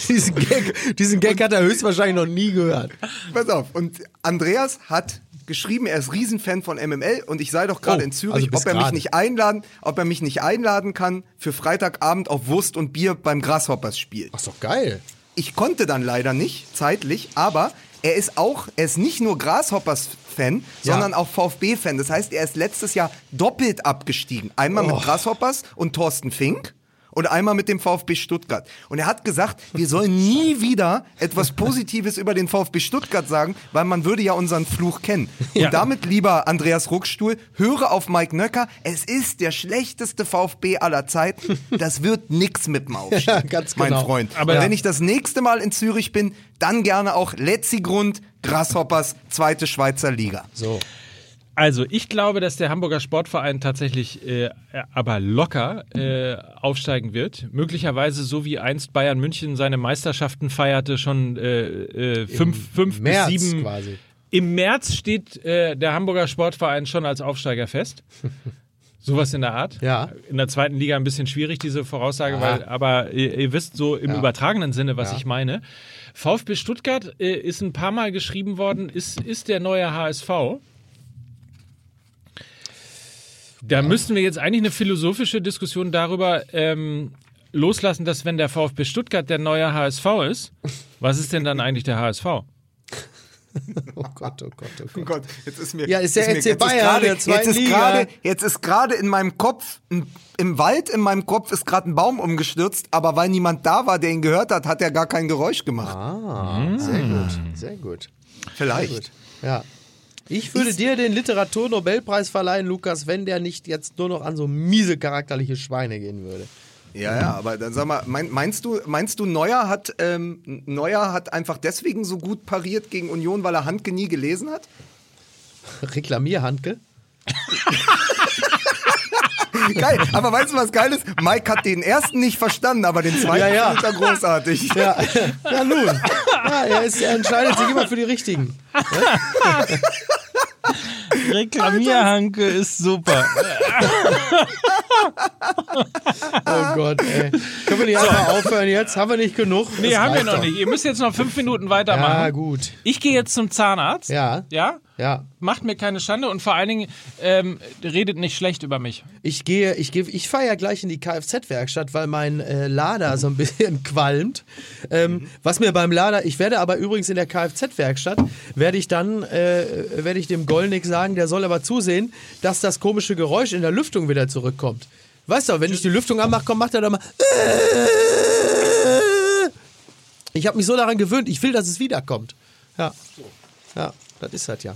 diesen, Gag, diesen Gag hat er höchstwahrscheinlich noch nie gehört. Pass auf. Und Andreas hat geschrieben, er ist Riesenfan von MML und ich sei doch gerade Oh, in Zürich, also ob er mich nicht einladen, ob er mich nicht einladen kann für Freitagabend auf Wurst und Bier beim Grasshoppers Spiel. Ach, ist doch geil. Ich konnte dann leider nicht, zeitlich, aber er ist auch, er ist nicht nur Grasshoppers-Fan, Ja. sondern auch VfB-Fan. Das heißt, er ist letztes Jahr doppelt abgestiegen. Einmal Oh. mit Grasshoppers und Thorsten Fink und einmal mit dem VfB Stuttgart. Und er hat gesagt, wir sollen nie wieder etwas Positives über den VfB Stuttgart sagen, weil man würde ja unseren Fluch kennen. Ja. Und damit, lieber Andreas Ruckstuhl, höre auf Mike Nöcker. Es ist der schlechteste VfB aller Zeiten. Das wird nix mit dem Aufstieg, Ja, ganz mein genau. Freund. Aber- Aber wenn ich das nächste Mal in Zürich bin, dann gerne auch Letzigrund, Grasshoppers, zweite Schweizer Liga. So. Also, ich glaube, dass der Hamburger Sportverein tatsächlich äh, aber locker äh, aufsteigen wird. Möglicherweise so wie einst Bayern München seine Meisterschaften feierte, schon äh, äh, fünf, fünf März bis sieben. quasi. Im März steht äh, der Hamburger Sportverein schon als Aufsteiger fest. Sowas in der Art. Ja. In der zweiten Liga ein bisschen schwierig, diese Voraussage, Ja. weil, aber ihr, ihr wisst so im Ja. übertragenen Sinne, was Ja. ich meine. VfB Stuttgart äh, ist ein paar Mal geschrieben worden, ist, ist der neue HSV. Da müssten wir jetzt eigentlich eine philosophische Diskussion darüber ähm, loslassen, dass wenn der VfB Stuttgart der neue HSV ist, was ist denn dann eigentlich der HSV? Oh Gott, oh Gott, oh Oh Gott. Gott, jetzt ist mir. Ja, ist der FC jetzt Bayern jetzt ist gerade- Jetzt ist gerade in meinem Kopf, ein- im Wald in meinem Kopf ist gerade ein Baum umgestürzt, aber weil niemand da war, der ihn gehört hat, hat er gar kein Geräusch gemacht. Ah, sehr gut, sehr gut. Vielleicht. Ja. Ich würde dir den Literaturnobelpreis verleihen, Lukas, wenn der nicht jetzt nur noch an so miese charakterliche Schweine gehen würde. Ja, ja, aber dann sag mal, mein, meinst du, meinst du, Neuer hat, ähm, Neuer hat einfach deswegen so gut pariert gegen Union, weil er Handke nie gelesen hat? Reklamier, Handke. Geil, aber weißt du, was geil ist? Mike hat den ersten nicht verstanden, aber den zweiten Ja, ja. findet er großartig. Ja, ja nun. Ja, er, ist, er entscheidet sich immer für die Richtigen. Reklamierhanke ist super. Oh Gott, ey. Können wir nicht einfach aufhören jetzt? Haben wir nicht genug? Nee, Das haben wir noch doch. nicht. Ihr müsst jetzt noch fünf Minuten weitermachen. Ja, gut. Ich gehe jetzt zum Zahnarzt. Ja. Ja? Ja. Macht mir keine Schande und vor allen Dingen ähm, redet nicht schlecht über mich. Ich gehe, ich gehe, ich fahre ja gleich in die Kfz-Werkstatt, weil mein äh, Lader so ein bisschen qualmt. Ähm, Was mir beim Lader, ich werde aber übrigens in der Kfz-Werkstatt, werde ich dann, äh, werde ich dem Gollnick sagen, der soll aber zusehen, dass das komische Geräusch in der Lüftung wieder zurückkommt. Weißt du, wenn ich die Lüftung anmache, komm, macht er doch mal. Ich habe mich so daran gewöhnt, ich will, dass es wiederkommt. Ja. Ja, das ist halt ja.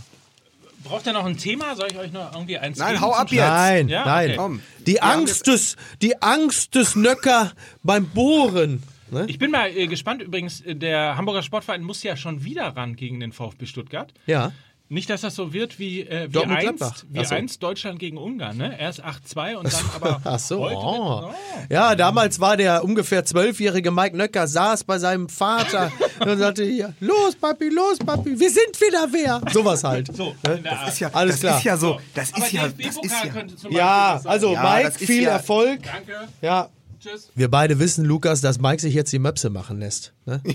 Braucht ihr noch ein Thema? Soll ich euch noch irgendwie eins Nein, geben hau ab jetzt. Nein, Ja, nein. okay. Die Angst des, die Angst des Nöcker beim Bohren. Ne? Ich bin mal äh, gespannt übrigens, äh, der Hamburger Sportverein muss ja schon wieder ran gegen den VfB Stuttgart. Ja. Nicht, dass das so wird wie, äh, wie, einst, wie so. einst Deutschland gegen Ungarn. Ne? Erst 8-2 und dann aber Ach so. heute... Oh. Oh. Ja, damals war der ungefähr zwölfjährige Mike Nöcker, saß bei seinem Vater und sagte hier, los Papi, los Papi, wir sind wieder wer. Sowas halt. So, der Art. Ist ja, Alles das klar. ist ja so, das aber ist ja, das ist ja. könnte zum Beispiel Ja, also Ja, Mike, das viel ja- Erfolg. Danke, Ja. tschüss. Wir beide wissen, Lukas, dass Mike sich jetzt die Möpse machen lässt. Ne?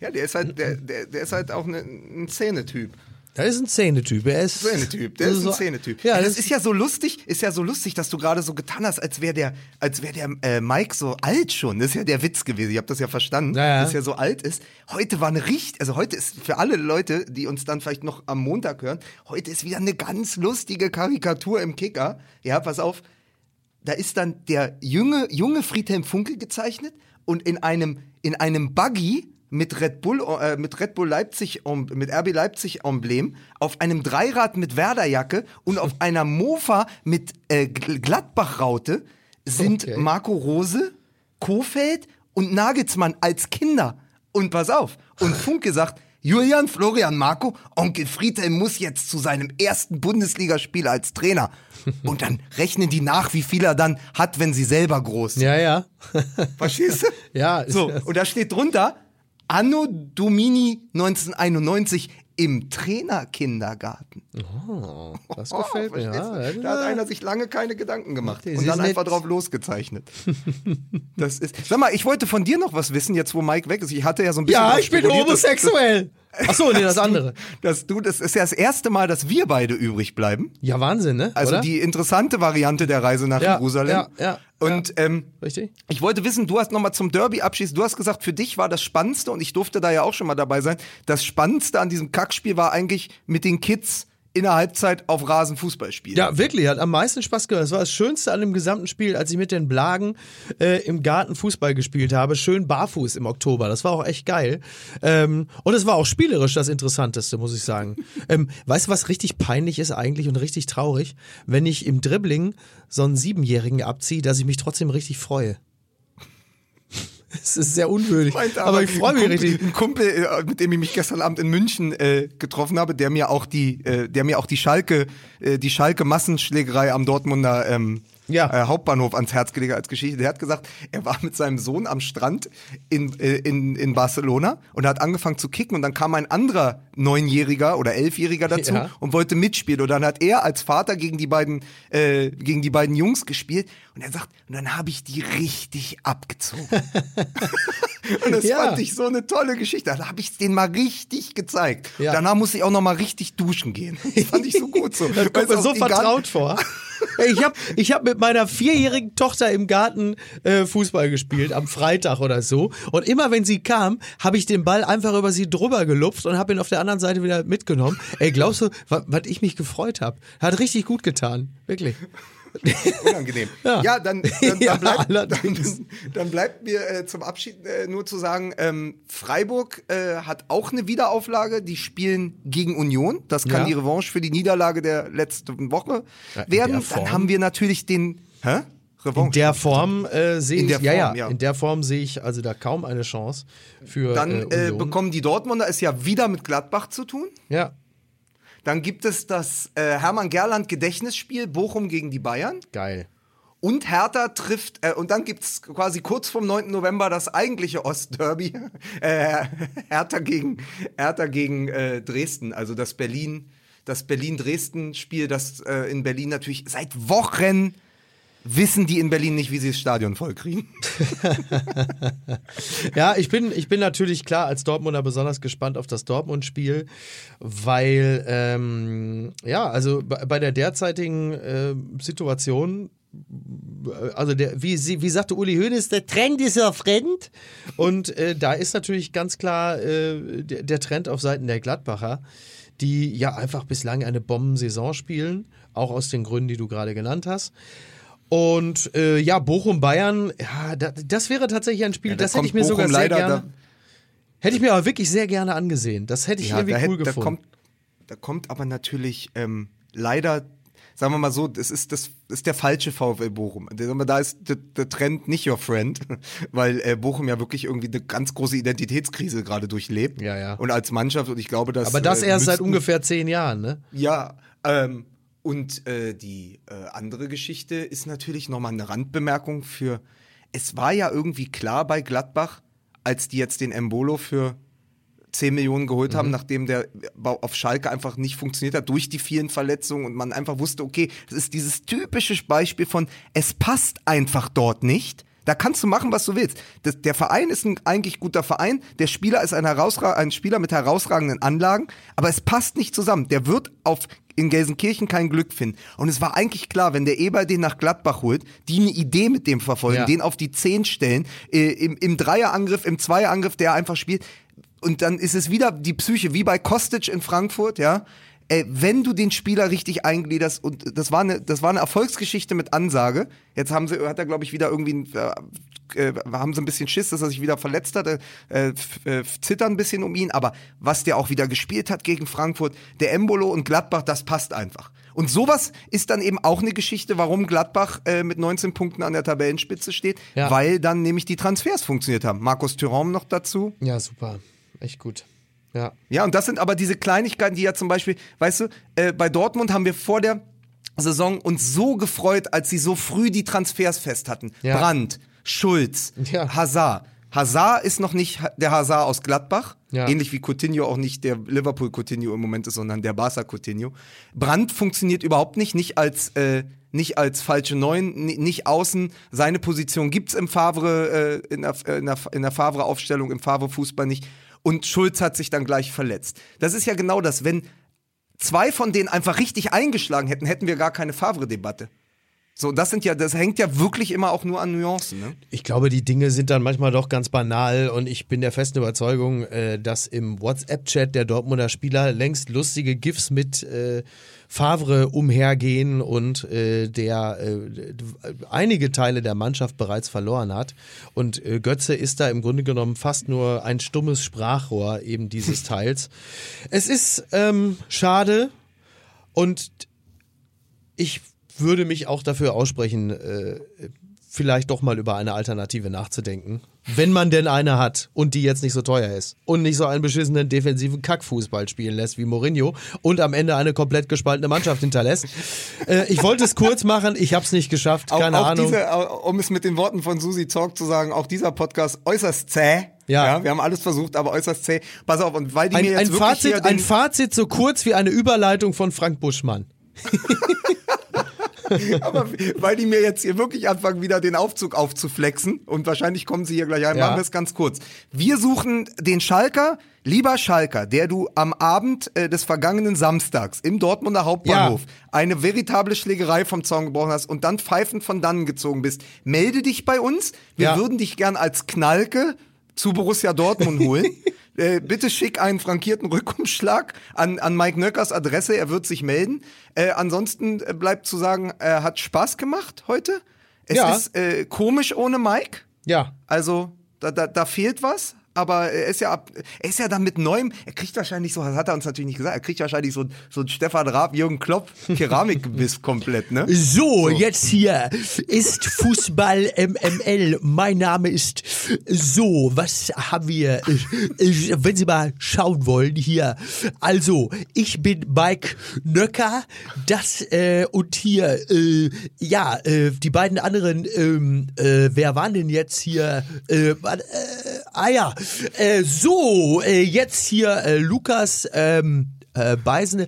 Ja, der ist halt, der, der, der ist halt auch ne, ein Szenetyp. Der ist ein Zähnetyp. Er ist Szenetyp, der ist ein Szenetyp. Ja, das ist ja so lustig, ist ja so lustig, dass du gerade so getan hast, als wäre der, als wäre der äh, Mike so alt schon. Das ist ja der Witz gewesen. Ich habe das ja verstanden, Ja, ja. dass er so alt ist. Heute war eine richtig, also heute ist für alle Leute, die uns dann vielleicht noch am Montag hören, heute ist wieder eine ganz lustige Karikatur im Kicker. Ja, pass auf. Da ist dann der junge, junge Friedhelm Funkel gezeichnet und in einem, in einem Buggy mit Red Bull, äh, mit Red Bull Leipzig, mit RB Leipzig Emblem, auf einem Dreirad mit Werderjacke und auf einer Mofa mit äh, Gl- Gladbach-Raute sind Okay. Marco Rose, Kofeld und Nagelsmann als Kinder. Und pass auf, und Funke sagt, Julian, Florian, Marco, Onkel Friedhelm muss jetzt zu seinem ersten Bundesligaspiel als Trainer. Und dann rechnen die nach, wie viel er dann hat, wenn sie selber groß sind. Ja, ja. Verstehst du? Ja, ist- So, und da steht drunter, Anno Domini 1991 im Trainerkindergarten. Das gefällt mir. Verstehst Ja, da hat einer sich lange keine Gedanken gemacht Das und dann einfach nett. drauf losgezeichnet. Das ist. Sag mal, ich wollte von dir noch was wissen, jetzt wo Mike weg ist. Ich hatte ja so ein bisschen. ja, ich bin homosexuell. Ach so, nee, das andere. Dass du, das ist ja das erste Mal, dass wir beide übrig bleiben. Ja, Wahnsinn, ne? Also Oder? die interessante Variante der Reise nach Ja, Jerusalem. ja, ja, und ähm, Richtig? ich wollte wissen, du hast nochmal zum Derby abschließen. Du hast gesagt, für dich war das Spannendste, und ich durfte da ja auch schon mal dabei sein, das Spannendste an diesem Kackspiel war eigentlich mit den Kids in der Halbzeit auf Rasen Fußball spielen. Ja, wirklich, hat am meisten Spaß gemacht. Das war das Schönste an dem gesamten Spiel, als ich mit den Blagen äh, im Garten Fußball gespielt habe. Schön barfuß im Oktober. Das war auch echt geil. Ähm, und es war auch spielerisch das Interessanteste, muss ich sagen. ähm, weißt du, was richtig peinlich ist eigentlich und richtig traurig? Wenn ich im Dribbling so einen Siebenjährigen abziehe, dass ich mich trotzdem richtig freue. Es ist sehr unwürdig. Meinte Aber ich freue mich Kumpel, richtig. Ein Kumpel, äh, mit dem ich mich gestern Abend in München äh, getroffen habe, der mir auch die, äh, der mir auch die Schalke, äh, die Schalke Massenschlägerei am Dortmunder ähm, Ja. äh, Hauptbahnhof ans Herz gelegt als Geschichte. Der hat gesagt, er war mit seinem Sohn am Strand in, äh, in, in Barcelona und hat angefangen zu kicken und dann kam ein anderer Neunjähriger oder Elfjähriger dazu Ja. und wollte mitspielen. Und dann hat er als Vater gegen die beiden, äh, gegen die beiden Jungs gespielt und er sagt, und dann habe ich die richtig abgezogen. und das Ja. fand ich so eine tolle Geschichte. Da habe ich es denen mal richtig gezeigt. Ja. Danach musste ich auch noch mal richtig duschen gehen. Das fand ich so gut so. Das kommt mir so vertraut vor. Ich habe ich hab mit meiner vierjährigen Tochter im Garten äh, Fußball gespielt, am Freitag oder so. Und immer wenn sie kam, habe ich den Ball einfach über sie drüber gelupft und habe ihn auf der anderen Seite wieder mitgenommen. Ey, glaubst du, was ich mich gefreut habe? Hat richtig gut getan. Wirklich. Unangenehm. Ja, Ja. dann, dann, dann, bleibt, dann, dann bleibt mir äh, zum Abschied äh, nur zu sagen, ähm, Freiburg äh, hat auch eine Wiederauflage. Die spielen gegen Union. Das kann Ja. die Revanche für die Niederlage der letzten Woche werden. Dann haben wir natürlich den. Hä? Revanche. In der Form äh, sehe ich, Form, ja, ja. in der Form sehe ich also da kaum eine Chance für dann äh, äh, bekommen die Dortmunder es ja wieder mit Gladbach zu tun. ja, Dann gibt es das äh, Hermann Gerland Gedächtnisspiel Bochum gegen die Bayern. geil. Und Hertha trifft, äh, und dann gibt's quasi kurz vom 9. November das eigentliche Ostderby. äh, Hertha gegen, Hertha gegen äh, Dresden, also das Berlin, das Berlin-Dresden-Spiel, das äh, in Berlin natürlich seit Wochen wissen die in Berlin nicht, wie sie das Stadion vollkriegen. Ja, ich bin, ich bin natürlich klar als Dortmunder besonders gespannt auf das Dortmund-Spiel, weil, ähm, ja, also bei, der derzeitigen äh, Situation, also der, wie, wie sagte Uli Hoeneß, der Trend ist ja fremd. Und äh, da ist natürlich ganz klar äh, der, der Trend auf Seiten der Gladbacher, die ja einfach bislang eine Bombensaison spielen, auch aus den Gründen, die du gerade genannt hast. Und äh, ja, Bochum-Bayern, ja, da, das wäre tatsächlich ein Spiel, Ja, da das hätte ich mir sogar Bochum sehr leider gerne. da- Hätte ich mir aber wirklich sehr gerne angesehen. Das hätte ich irgendwie da, cool hätt- da, gefunden. kommt, da kommt aber natürlich ähm, leider, sagen wir mal so, das ist, das ist der falsche VfL Bochum. Da ist der, der Trend nicht your friend, weil äh, Bochum ja wirklich irgendwie eine ganz große Identitätskrise gerade durchlebt. Ja, ja. Und als Mannschaft, und ich glaube, dass. aber das äh, erst seit müssten- ungefähr zehn Jahren, ne? Ja, ähm, und äh, die äh, andere Geschichte ist natürlich nochmal eine Randbemerkung für. Es war ja irgendwie klar bei Gladbach, als die jetzt den Embolo für 10 Millionen geholt haben, nachdem der Bau auf Schalke einfach nicht funktioniert hat durch die vielen Verletzungen und man einfach wusste, okay, das ist dieses typische Beispiel von, es passt einfach dort nicht. Da kannst du machen, was du willst. Das, der Verein ist ein eigentlich guter Verein, der Spieler ist ein, ein Spieler mit herausragenden Anlagen, aber es passt nicht zusammen. Der wird auf in Gelsenkirchen kein Glück finden. Und es war eigentlich klar, wenn der Eber den nach Gladbach holt, die eine Idee mit dem verfolgen, Ja. den auf die 10 stellen, äh, im, im Dreierangriff, im Zweierangriff, der einfach spielt. Und dann ist es wieder die Psyche, wie bei Kostic in Frankfurt, ja. Äh, wenn du den Spieler richtig eingliederst, und das war eine, das war eine Erfolgsgeschichte mit Ansage. Jetzt haben sie, hat er, glaube ich, wieder irgendwie, ein, äh, äh, haben sie ein bisschen Schiss, dass er sich wieder verletzt hat, äh, f- äh, zittern ein bisschen um ihn, aber was der auch wieder gespielt hat gegen Frankfurt, der Embolo und Gladbach, das passt einfach. Und sowas ist dann eben auch eine Geschichte, warum Gladbach äh, mit 19 Punkten an der Tabellenspitze steht, Ja. weil dann nämlich die Transfers funktioniert haben. Markus Thuram noch dazu. Ja, super. Echt gut. Ja. Ja, und das sind aber diese Kleinigkeiten, die ja zum Beispiel, weißt du, äh, bei Dortmund haben wir vor der Saison uns so gefreut, als sie so früh die Transfers fest hatten. Ja. Brandt, Schulz, Ja. Hazard. Hazard ist noch nicht der Hazard aus Gladbach, Ja. ähnlich wie Coutinho auch nicht der Liverpool Coutinho im Moment ist, sondern der Barca Coutinho. Brandt funktioniert überhaupt nicht, nicht als äh, nicht als falsche Neun, ni- nicht außen. Seine Position gibt's im Favre äh, in der, in der, in der Favre Aufstellung, im Favre Fußball nicht. Und Schulz hat sich dann gleich verletzt. Das ist ja genau das, wenn zwei von denen einfach richtig eingeschlagen hätten, hätten wir gar keine Favre-Debatte. So, das sind ja, das hängt ja wirklich immer auch nur an Nuancen, ne? Ich glaube, die Dinge sind dann manchmal doch ganz banal und ich bin der festen Überzeugung, äh, dass im WhatsApp-Chat der Dortmunder Spieler längst lustige GIFs mit äh, Favre umhergehen und äh, der äh, einige Teile der Mannschaft bereits verloren hat. Und äh, Götze ist da im Grunde genommen fast nur ein stummes Sprachrohr eben dieses Teils. Es ist ähm, schade und ich würde mich auch dafür aussprechen, äh, vielleicht doch mal über eine Alternative nachzudenken. Wenn man denn eine hat und die jetzt nicht so teuer ist und nicht so einen beschissenen defensiven Kackfußball spielen lässt wie Mourinho und am Ende eine komplett gespaltene Mannschaft hinterlässt. äh, ich wollte es kurz machen, ich habe es nicht geschafft, keine auch, auch Ahnung. Diese, um es mit den Worten von Susi Talk zu sagen, auch dieser Podcast äußerst zäh. Ja. wir haben alles versucht, aber äußerst zäh. Pass auf, und weil die Ein, mir jetzt ein, wirklich Fazit, ein Fazit so kurz wie eine Überleitung von Frank Buschmann. aber weil die mir jetzt hier wirklich anfangen, wieder den Aufzug aufzuflexen und wahrscheinlich kommen sie hier gleich ein, Ja. machen wir es ganz kurz. Wir suchen den Schalker, lieber Schalker, der du am Abend äh, des vergangenen Samstags im Dortmunder Hauptbahnhof eine veritable Schlägerei vom Zaun gebrochen hast und dann pfeifend von dannen gezogen bist. Melde dich bei uns. Wir Ja. würden dich gern als Knalke zu Borussia Dortmund holen. äh, bitte schick einen frankierten Rückumschlag an, an Mike Nöckers Adresse, er wird sich melden. Äh, ansonsten äh, bleibt zu sagen, er hat Spaß gemacht heute. Es Ja. ist äh, komisch ohne Mike. Ja. Also, da, da, da fehlt was. Aber er ist ja ab, er ist ja dann mit neuem, er kriegt wahrscheinlich so, das hat er uns natürlich nicht gesagt, er kriegt wahrscheinlich so, so ein Stefan Raab, Jürgen Klopp Keramikgebiss komplett, ne? So, jetzt hier ist Fußball MML. Mein Name ist so. Was haben wir? Äh, Wenn Sie mal schauen wollen hier. Also, ich bin Mike Nöcker. Das äh, und hier, äh, ja, äh, die beiden anderen, ähm, äh, wer waren denn jetzt hier? Äh, äh, ah ja, äh, so, äh, jetzt hier äh, Lukas, ähm, äh, Beisen,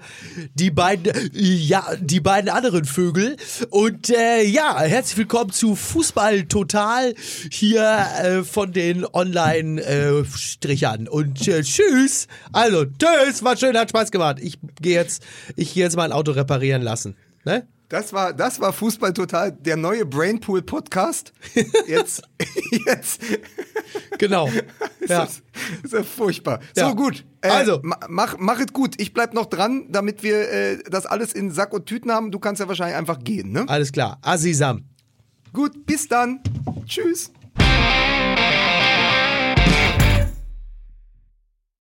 die beiden, ja, die beiden anderen Vögel. Und äh, ja, herzlich willkommen zu Fußball Total hier äh, von den Online-Strichern. Und äh, tschüss. Also, tschüss, war schön, hat Spaß gemacht. Ich gehe jetzt, ich jetzt mein Auto reparieren lassen. Ne? Das war, das war Fußball total, der neue Brainpool Podcast. Jetzt, jetzt, Genau. ist, Ja. das, ist das furchtbar. Ja. So, gut. Äh, Also. ma- Mach, mach es gut. Ich bleib noch dran, damit wir äh, das alles in Sack und Tüten haben. Du kannst ja wahrscheinlich einfach gehen, ne? Alles klar. Asisam. Gut, bis dann. Tschüss.